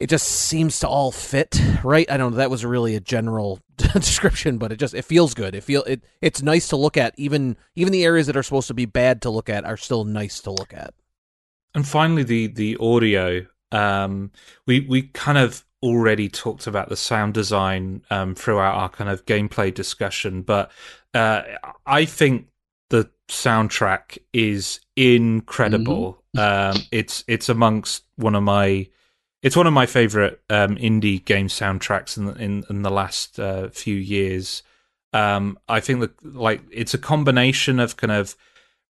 it just seems to all fit right? I don't know that was really a general description but it just it feels good. It feel it it's nice to look at. Even even the areas that are supposed to be bad to look at are still nice to look at. And finally the the audio. Um we we kind of already talked about the sound design um throughout our kind of gameplay discussion but uh i think the soundtrack is incredible. Mm-hmm. Um, it's it's amongst one of my it's one of my favorite um, indie game soundtracks in in, in the last uh, few years. Um, I think that like it's a combination of kind of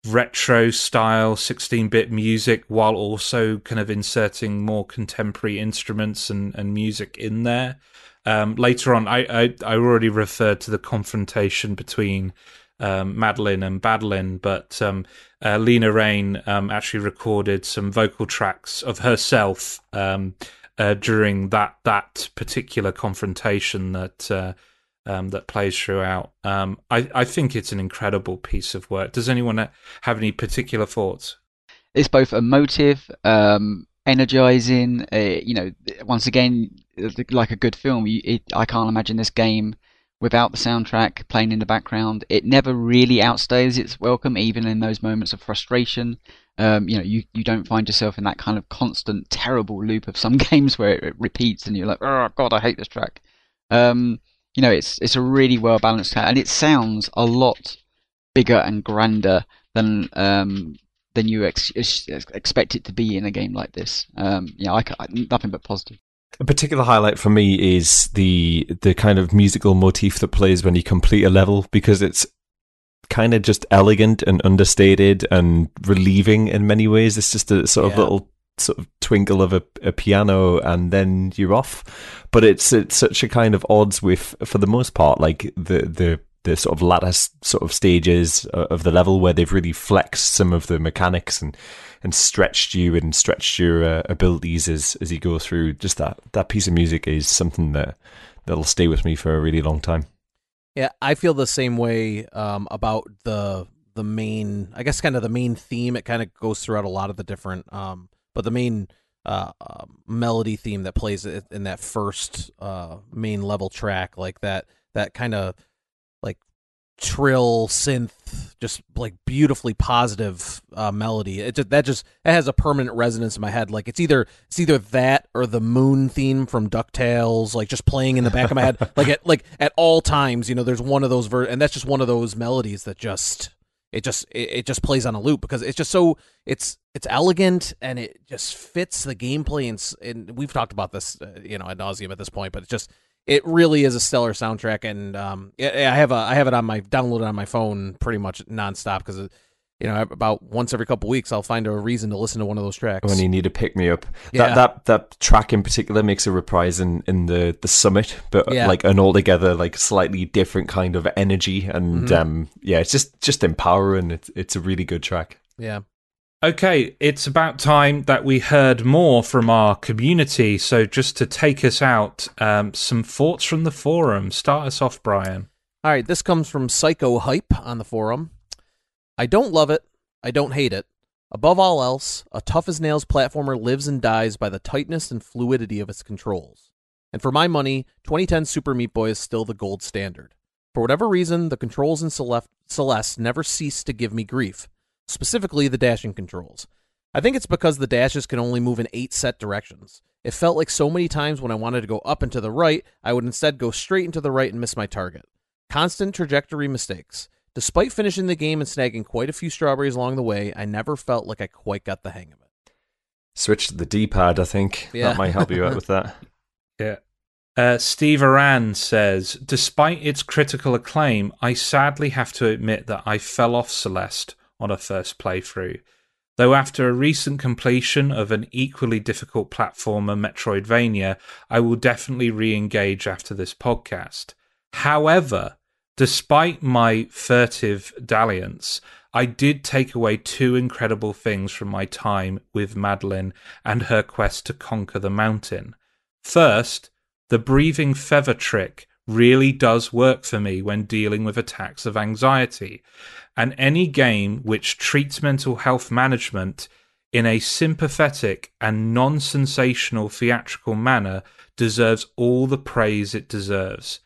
retro style 16-bit music while also kind of inserting more contemporary instruments and, and music in there. Um, later on, I, I, I already referred to the confrontation between um, Madeline and Badeline, but um, uh, Lena Raine um, actually recorded some vocal tracks of herself um, uh, during that that particular confrontation that uh, um, that plays throughout. Um, I, I think it's an incredible piece of work. Does anyone have any particular thoughts? It's both emotive, energizing. Uh, you know, once again, like a good film. You, it, I can't imagine this game without the soundtrack playing in the background. It never really outstays its welcome, even in those moments of frustration. Um, you know, you, you don't find yourself in that kind of constant terrible loop of some games where it repeats and you're like, oh god, I hate this track. Um, you know, it's it's a really well balanced track, and it sounds a lot bigger and grander than um, than you ex- expect it to be in a game like this. Um, yeah, I, I, nothing but positive. A particular highlight for me is the the kind of musical motif that plays when you complete a level because it's kind of just elegant and understated and relieving in many ways. It's just a sort of little sort of twinkle of a, a, piano and then you're off. But it's it's such a kind of odds with for the most part like the the the sort of lattice sort of stages of the level where they've really flexed some of the mechanics and and stretched you and stretched your uh, abilities as as you go through. Just that that piece of music is something that that'll stay with me for a really long time. Yeah, I feel the same way um, about the the main. I guess kind of the main theme. It kind of goes throughout a lot of the different, um, but the main uh, uh, melody theme that plays in that first uh, main level track, like that that kind of trill synth just like beautifully positive uh, melody. It just, that just it has a permanent resonance in my head. Like it's either it's either that or the moon theme from ducktales like just playing in the back of my head. Like at like at all times you know there's one of those ver- and that's just one of those melodies that just it just it, it just plays on a loop because it's just so it's it's elegant and it just fits the gameplay and, and we've talked about this uh, you know ad nauseum at this point but it just it really is a stellar soundtrack, and um, I have a I have it on my downloaded on my phone pretty much nonstop because you know about once every couple weeks I'll find a reason to listen to one of those tracks when you need to pick me up. Yeah. That that that track in particular makes a reprise in in the the summit, but yeah. like an altogether like slightly different kind of energy, and mm-hmm. um, yeah, it's just just empowering. It's it's a really good track. Yeah. Okay, it's about time that we heard more from our community. So, just to take us out, um, some thoughts from the forum. Start us off, Brian. All right, this comes from Psycho Hype on the forum. I don't love it. I don't hate it. Above all else, a tough as nails platformer lives and dies by the tightness and fluidity of its controls. And for my money, 2010 Super Meat Boy is still the gold standard. For whatever reason, the controls in Celeste never cease to give me grief specifically the dashing controls. I think it's because the dashes can only move in eight set directions. It felt like so many times when I wanted to go up and to the right, I would instead go straight into the right and miss my target. Constant trajectory mistakes. Despite finishing the game and snagging quite a few strawberries along the way, I never felt like I quite got the hang of it. Switch to the D pad, I think. Yeah. That might help you out with that. Yeah. Uh, Steve Aran says, despite its critical acclaim, I sadly have to admit that I fell off Celeste on a first playthrough. Though after a recent completion of an equally difficult platformer Metroidvania, I will definitely re engage after this podcast. However, despite my furtive dalliance, I did take away two incredible things from my time with Madeline and her quest to conquer the mountain. First, the breathing feather trick really does work for me when dealing with attacks of anxiety. And any game which treats mental health management in a sympathetic and non sensational theatrical manner deserves all the praise it deserves.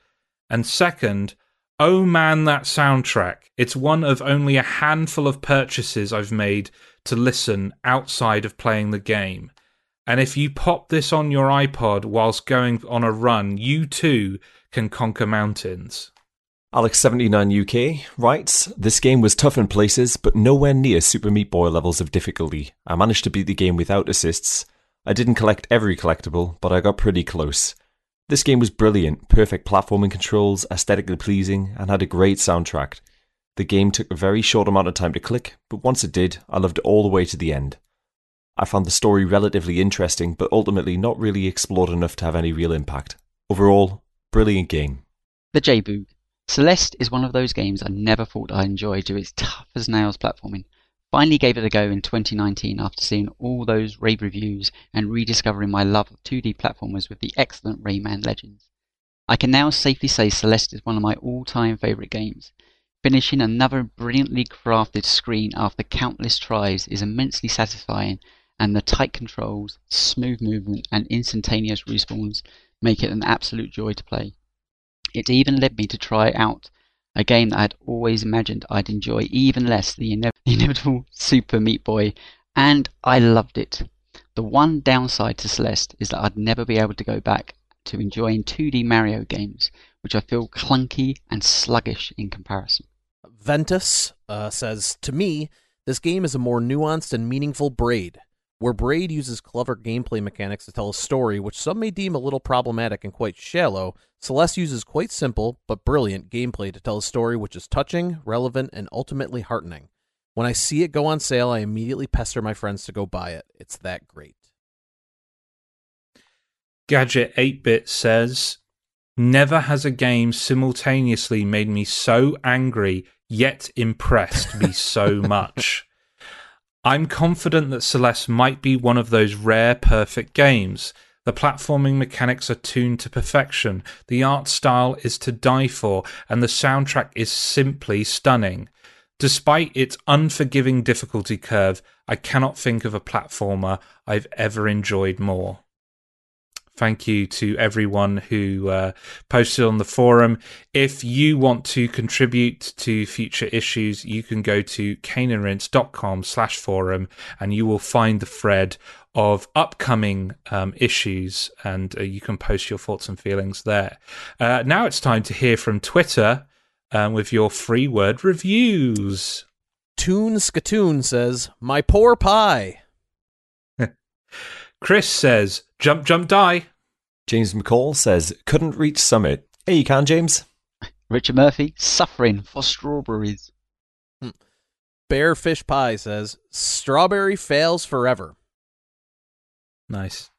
And second, oh man, that soundtrack. It's one of only a handful of purchases I've made to listen outside of playing the game. And if you pop this on your iPod whilst going on a run, you too can conquer mountains. Alex79UK writes, This game was tough in places, but nowhere near Super Meat Boy levels of difficulty. I managed to beat the game without assists. I didn't collect every collectible, but I got pretty close. This game was brilliant, perfect platforming controls, aesthetically pleasing, and had a great soundtrack. The game took a very short amount of time to click, but once it did, I loved it all the way to the end. I found the story relatively interesting, but ultimately not really explored enough to have any real impact. Overall, brilliant game. The J-Boog. Celeste is one of those games I never thought I'd enjoy due to its tough as nails platforming. Finally gave it a go in 2019 after seeing all those rave reviews and rediscovering my love of 2D platformers with the excellent Rayman Legends. I can now safely say Celeste is one of my all-time favourite games. Finishing another brilliantly crafted screen after countless tries is immensely satisfying and the tight controls, smooth movement and instantaneous respawns make it an absolute joy to play. It even led me to try out a game that I'd always imagined I'd enjoy even less, the, ine- inevitable Super Meat Boy, and I loved it. The one downside to Celeste is that I'd never be able to go back to enjoying 2D Mario games, which I feel clunky and sluggish in comparison. Ventus uh, says, To me, this game is a more nuanced and meaningful braid where Braid uses clever gameplay mechanics to tell a story, which some may deem a little problematic and quite shallow, Celeste uses quite simple but brilliant gameplay to tell a story which is touching, relevant, and ultimately heartening. When I see it go on sale, I immediately pester my friends to go buy it. It's that great. Gadget 8 bit says, Never has a game simultaneously made me so angry yet impressed me so much. I'm confident that Celeste might be one of those rare perfect games. The platforming mechanics are tuned to perfection, the art style is to die for, and the soundtrack is simply stunning. Despite its unforgiving difficulty curve, I cannot think of a platformer I've ever enjoyed more. Thank you to everyone who uh, posted on the forum. If you want to contribute to future issues, you can go to caneandrinse.com slash forum and you will find the thread of upcoming um, issues and uh, you can post your thoughts and feelings there. Uh, now it's time to hear from Twitter um, with your free word reviews. Toon Skatoon says, My poor pie. Chris says, jump, jump, die. James McCall says, couldn't reach summit. Hey, you can, James. Richard Murphy, suffering for strawberries. Hmm. Bear Fish Pie says, strawberry fails forever. Nice.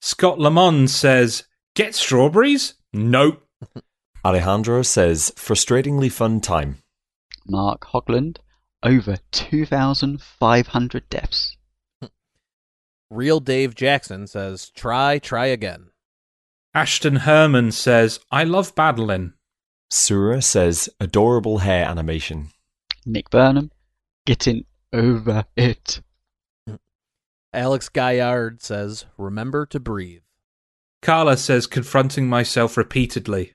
Scott Lamont says, get strawberries? Nope. Alejandro says, frustratingly fun time. Mark Hogland, over 2,500 deaths. Real Dave Jackson says, try, try again. Ashton Herman says, I love battling. Sura says, adorable hair animation. Nick Burnham, getting over it. Alex Gaillard says, remember to breathe. Carla says, confronting myself repeatedly.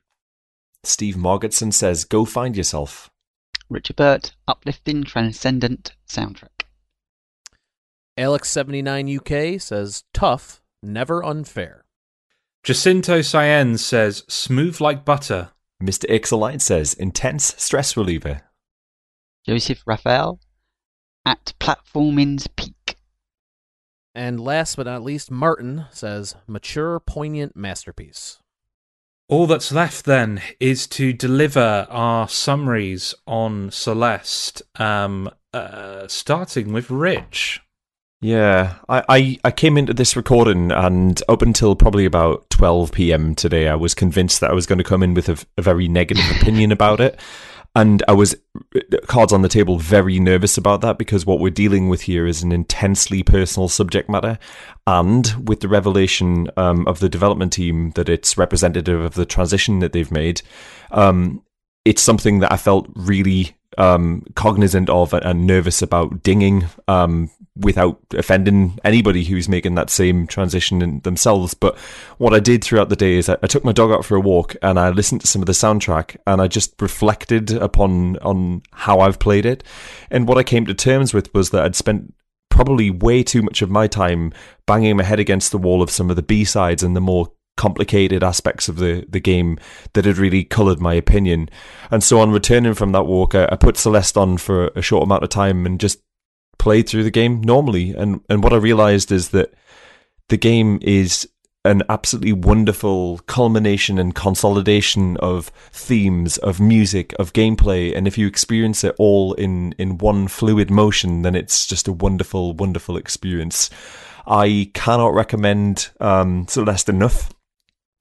Steve Morgetson says, go find yourself. Richard Burt, uplifting, transcendent soundtrack. Alex79UK says, tough, never unfair. Jacinto Cyan says, smooth like butter. Mr. Ixolite says, intense stress reliever. Joseph Raphael, at platforming's peak. And last but not least, Martin says, mature, poignant masterpiece. All that's left then is to deliver our summaries on Celeste, um, uh, starting with Rich. Yeah, I, I, I came into this recording and up until probably about 12 p.m. today, I was convinced that I was going to come in with a, a very negative opinion about it. And I was, cards on the table, very nervous about that because what we're dealing with here is an intensely personal subject matter. And with the revelation um, of the development team that it's representative of the transition that they've made, um, it's something that I felt really um, cognizant of and nervous about dinging um, without offending anybody who's making that same transition themselves. But what I did throughout the day is I, I, took my dog out for a walk and I listened to some of the soundtrack and I just reflected upon on how I've played it. And what I came to terms with was that I'd spent probably way too much of my time banging my head against the wall of some of the B sides and the more complicated aspects of the, the game that had really coloured my opinion. And so on returning from that walk, I, I put Celeste on for a short amount of time and just played through the game normally. And, and what I realised is that the game is an absolutely wonderful culmination and consolidation of themes, of music, of gameplay. And if you experience it all in, in one fluid motion, then it's just a wonderful, wonderful experience. I cannot recommend um, Celeste enough.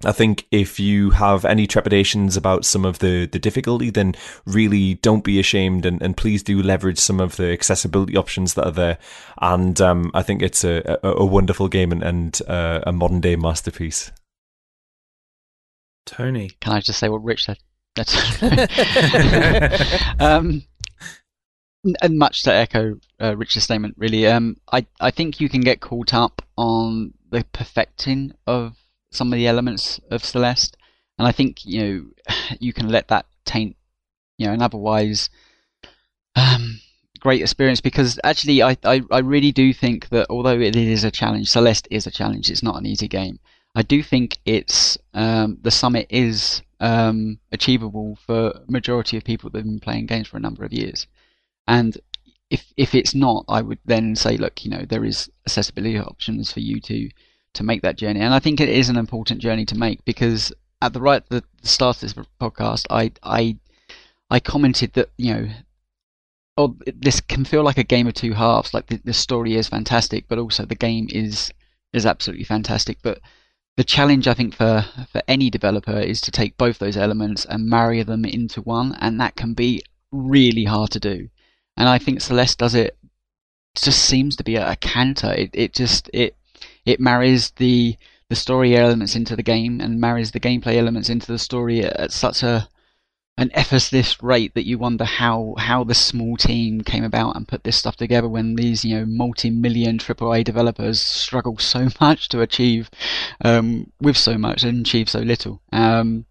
I think if you have any trepidations about some of the, the difficulty, then really don't be ashamed and, and please do leverage some of the accessibility options that are there. And um, I think it's a, a, a, wonderful game and, and uh, a modern day masterpiece. Tony. Can I just say what Rich said? Um, and much to echo uh, Rich's statement, really. Um, I, I think you can get caught up on the perfecting of some of the elements of Celeste, and I think you know you can let that taint you know an otherwise um, great experience because actually I, I I really do think that although it is a challenge, Celeste is a challenge. It's not an easy game. I do think it's um, the summit is um, achievable for majority of people that have been playing games for a number of years, and if if it's not, I would then say, look, you know, there is accessibility options for you to to make that journey. And I think it is an important journey to make because at the right the start of this podcast, I I I commented that you know. Oh, this can feel like a game of two halves. Like the, the story is fantastic, but also the game is is absolutely fantastic. But the challenge I think for for any developer is to take both those elements and marry them into one, and that can be really hard to do. And I think Celeste does it. Just seems to be a, a canter. It it just it it marries the the story elements into the game and marries the gameplay elements into the story at, such a an effortless rate that you wonder how how the small team came about and put this stuff together when these you know multi-million AAA developers struggle so much to achieve um, with so much and achieve so little. Um,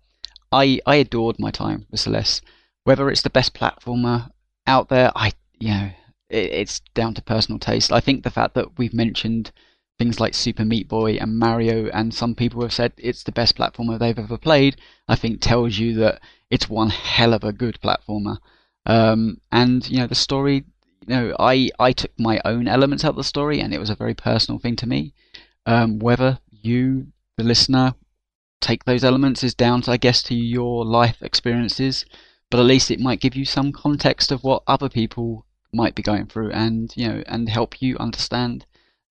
I I adored my time with Celeste. Whether it's the best platformer out there, I you know it, it's down to personal taste. I think the fact that we've mentioned things like Super Meat Boy and Mario, and some people have said it's the best platformer they've ever played, I think tells you that it's one hell of a good platformer. Um, and you know the story, you know, I I took my own elements out of the story, and it was a very personal thing to me. Um, whether you, the listener, take those elements is down to I guess to your life experiences, but at least it might give you some context of what other people might be going through, and you know, and help you understand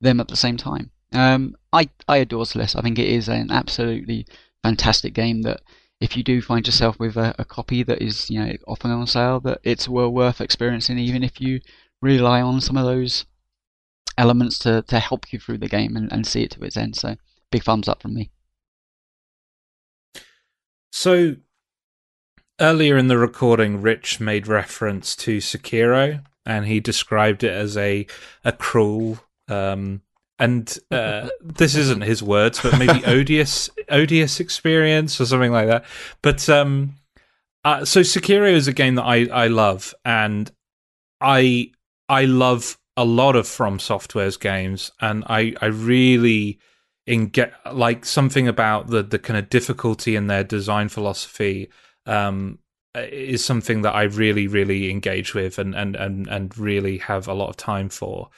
them at the same time. Um, I I adore Celeste. I think it is an absolutely fantastic game that if you do find yourself with a, a, copy that is you know often on sale, that it's well worth experiencing, even if you rely on some of those elements to, to help you through the game and, and see it to its end. So big thumbs up from me. So earlier in the recording, Rich made reference to Sekiro, and he described it as a a cruel um, and uh, this isn't his words, but maybe odious, odious experience or something like that. But um, uh, so Sekiro is a game that I I love, and I I love a lot of From Software's games, and I I really in get like something about the the kind of difficulty in their design philosophy um, is something that I really really engage with and and and and really have a lot of time for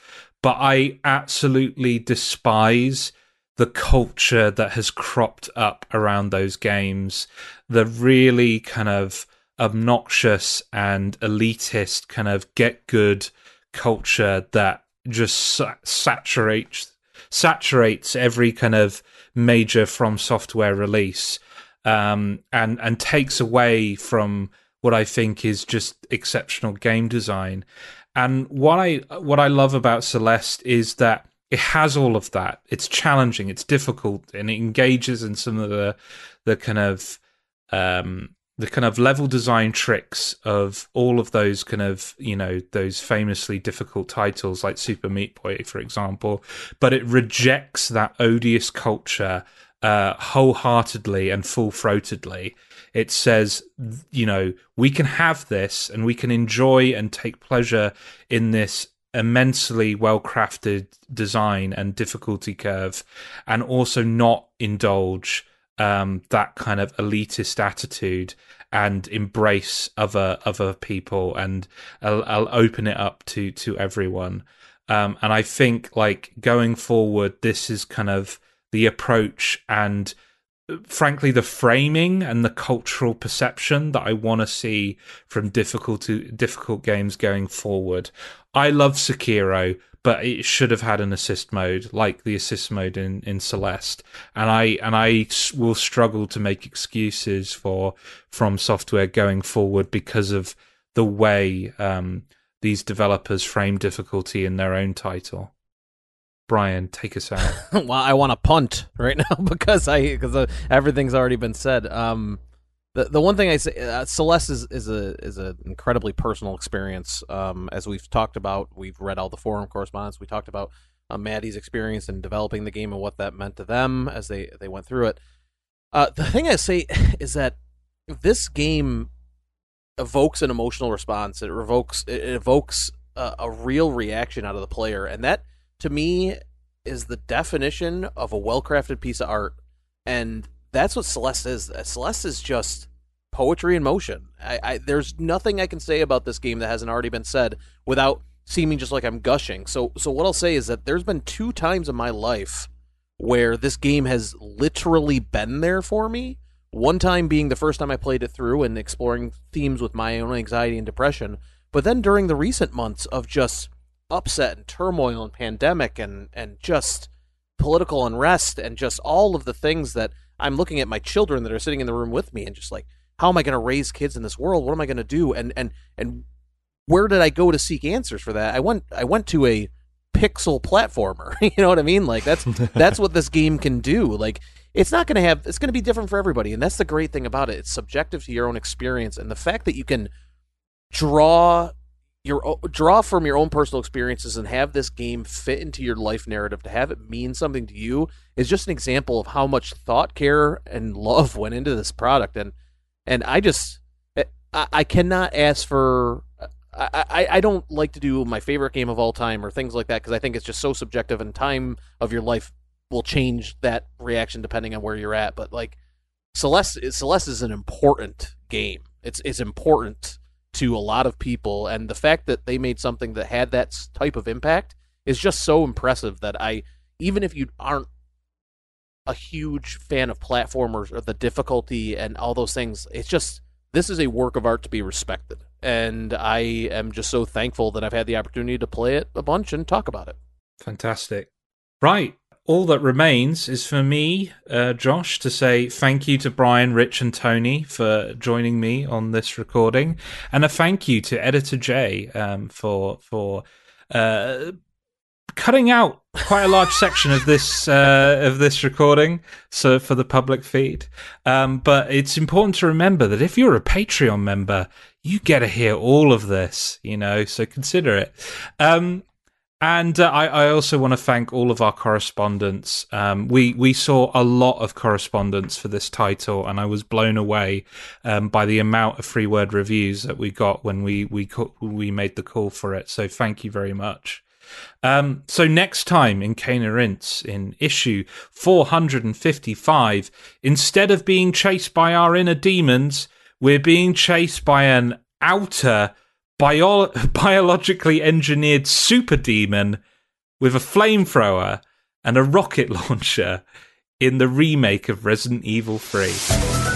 but I absolutely despise the culture that has cropped up around those games. The really kind of obnoxious and elitist kind of get good culture that just saturates saturates every kind of major from software release um, and and takes away from what I think is just exceptional game design. And what I what I love about Celeste is that it has all of that. It's challenging, it's difficult, and it engages in some of the the kind of um, the kind of level design tricks of all of those kind of you know those famously difficult titles like Super Meat Boy, for example. But it rejects that odious culture uh, wholeheartedly and full throatedly it says, you know, we can have this and we can enjoy and take pleasure in this immensely well crafted design and difficulty curve, and also not indulge um, that kind of elitist attitude and embrace other other people and I'll, I'll open it up to to everyone. Um, and I think like going forward, this is kind of the approach and frankly the framing and the cultural perception that I want to see from difficult to difficult games going forward. I love Sekiro, but it should have had an assist mode like the assist mode in, in Celeste. And I and I will struggle to make excuses for from software going forward because of the way um, these developers frame difficulty in their own title. Brian, take us out. well, I want to punt right now because I because uh, everything's already been said. Um, the the one thing I say, uh, Celeste is is a is an incredibly personal experience. Um, as we've talked about, we've read all the forum correspondence. We talked about uh, Maddy's experience in developing the game and what that meant to them as they they went through it. Uh, the thing I say is that this game evokes an emotional response. It evokes it evokes a, a real reaction out of the player, and that to me is the definition of a well-crafted piece of art and that's what celeste is. Celeste is just poetry in motion. I, I, there's nothing i can say about this game that hasn't already been said without seeming just like i'm gushing. So so what i'll say is that there's been two times in my life where this game has literally been there for me. One time being the first time i played it through and exploring themes with my own anxiety and depression but then during the recent months of just upset and turmoil and pandemic and and just political unrest and just all of the things that I'm looking at my children that are sitting in the room with me and just like how am I going to raise kids in this world? What am I going to do? And and and where did I go to seek answers for that? I went I went to a pixel platformer. you know what I mean? Like that's that's what this game can do. Like it's not going to have it's going to be different for everybody and that's the great thing about it. It's subjective to your own experience and the fact that you can draw your draw from your own personal experiences and have this game fit into your life narrative to have it mean something to you is just an example of how much thought care and love went into this product and and i just eh, i, I cannot ask for I, I, I don't like to do my favorite game of all time or things like that because I think it's just so subjective and time of your life will change that reaction depending on where you're at. But like Celeste, Celeste is an important game. It's it's important to a lot of people, and the fact that they made something that had that type of impact is just so impressive that I, even if you aren't a huge fan of platformers or the difficulty and all those things, it's just this is a work of art to be respected, and I am just so thankful that I've had the opportunity to play it a bunch and talk about it. Fantastic. Right all that remains is for me, uh, Josh, to say thank you to Brian, Rich, and Tony for joining me on this recording, and a thank you to Editor Jay um, for for uh, cutting out quite a large section of this uh, of this recording, so for the public feed. Um, but it's important to remember that if you're a Patreon member, you get to hear all of this, you know. So consider it. Um, and uh, I, I, also want to thank all of our correspondents. Um, we we saw a lot of correspondence for this title, and I was blown away um, by the amount of free word reviews that we got when we we we made the call for it. So thank you very much. Um, so next time in Cane and Rinse, in issue 455, instead of being chased by our inner demons, we're being chased by an outer bio- biologically engineered super demon with a flamethrower and a rocket launcher in the remake of Resident Evil 3.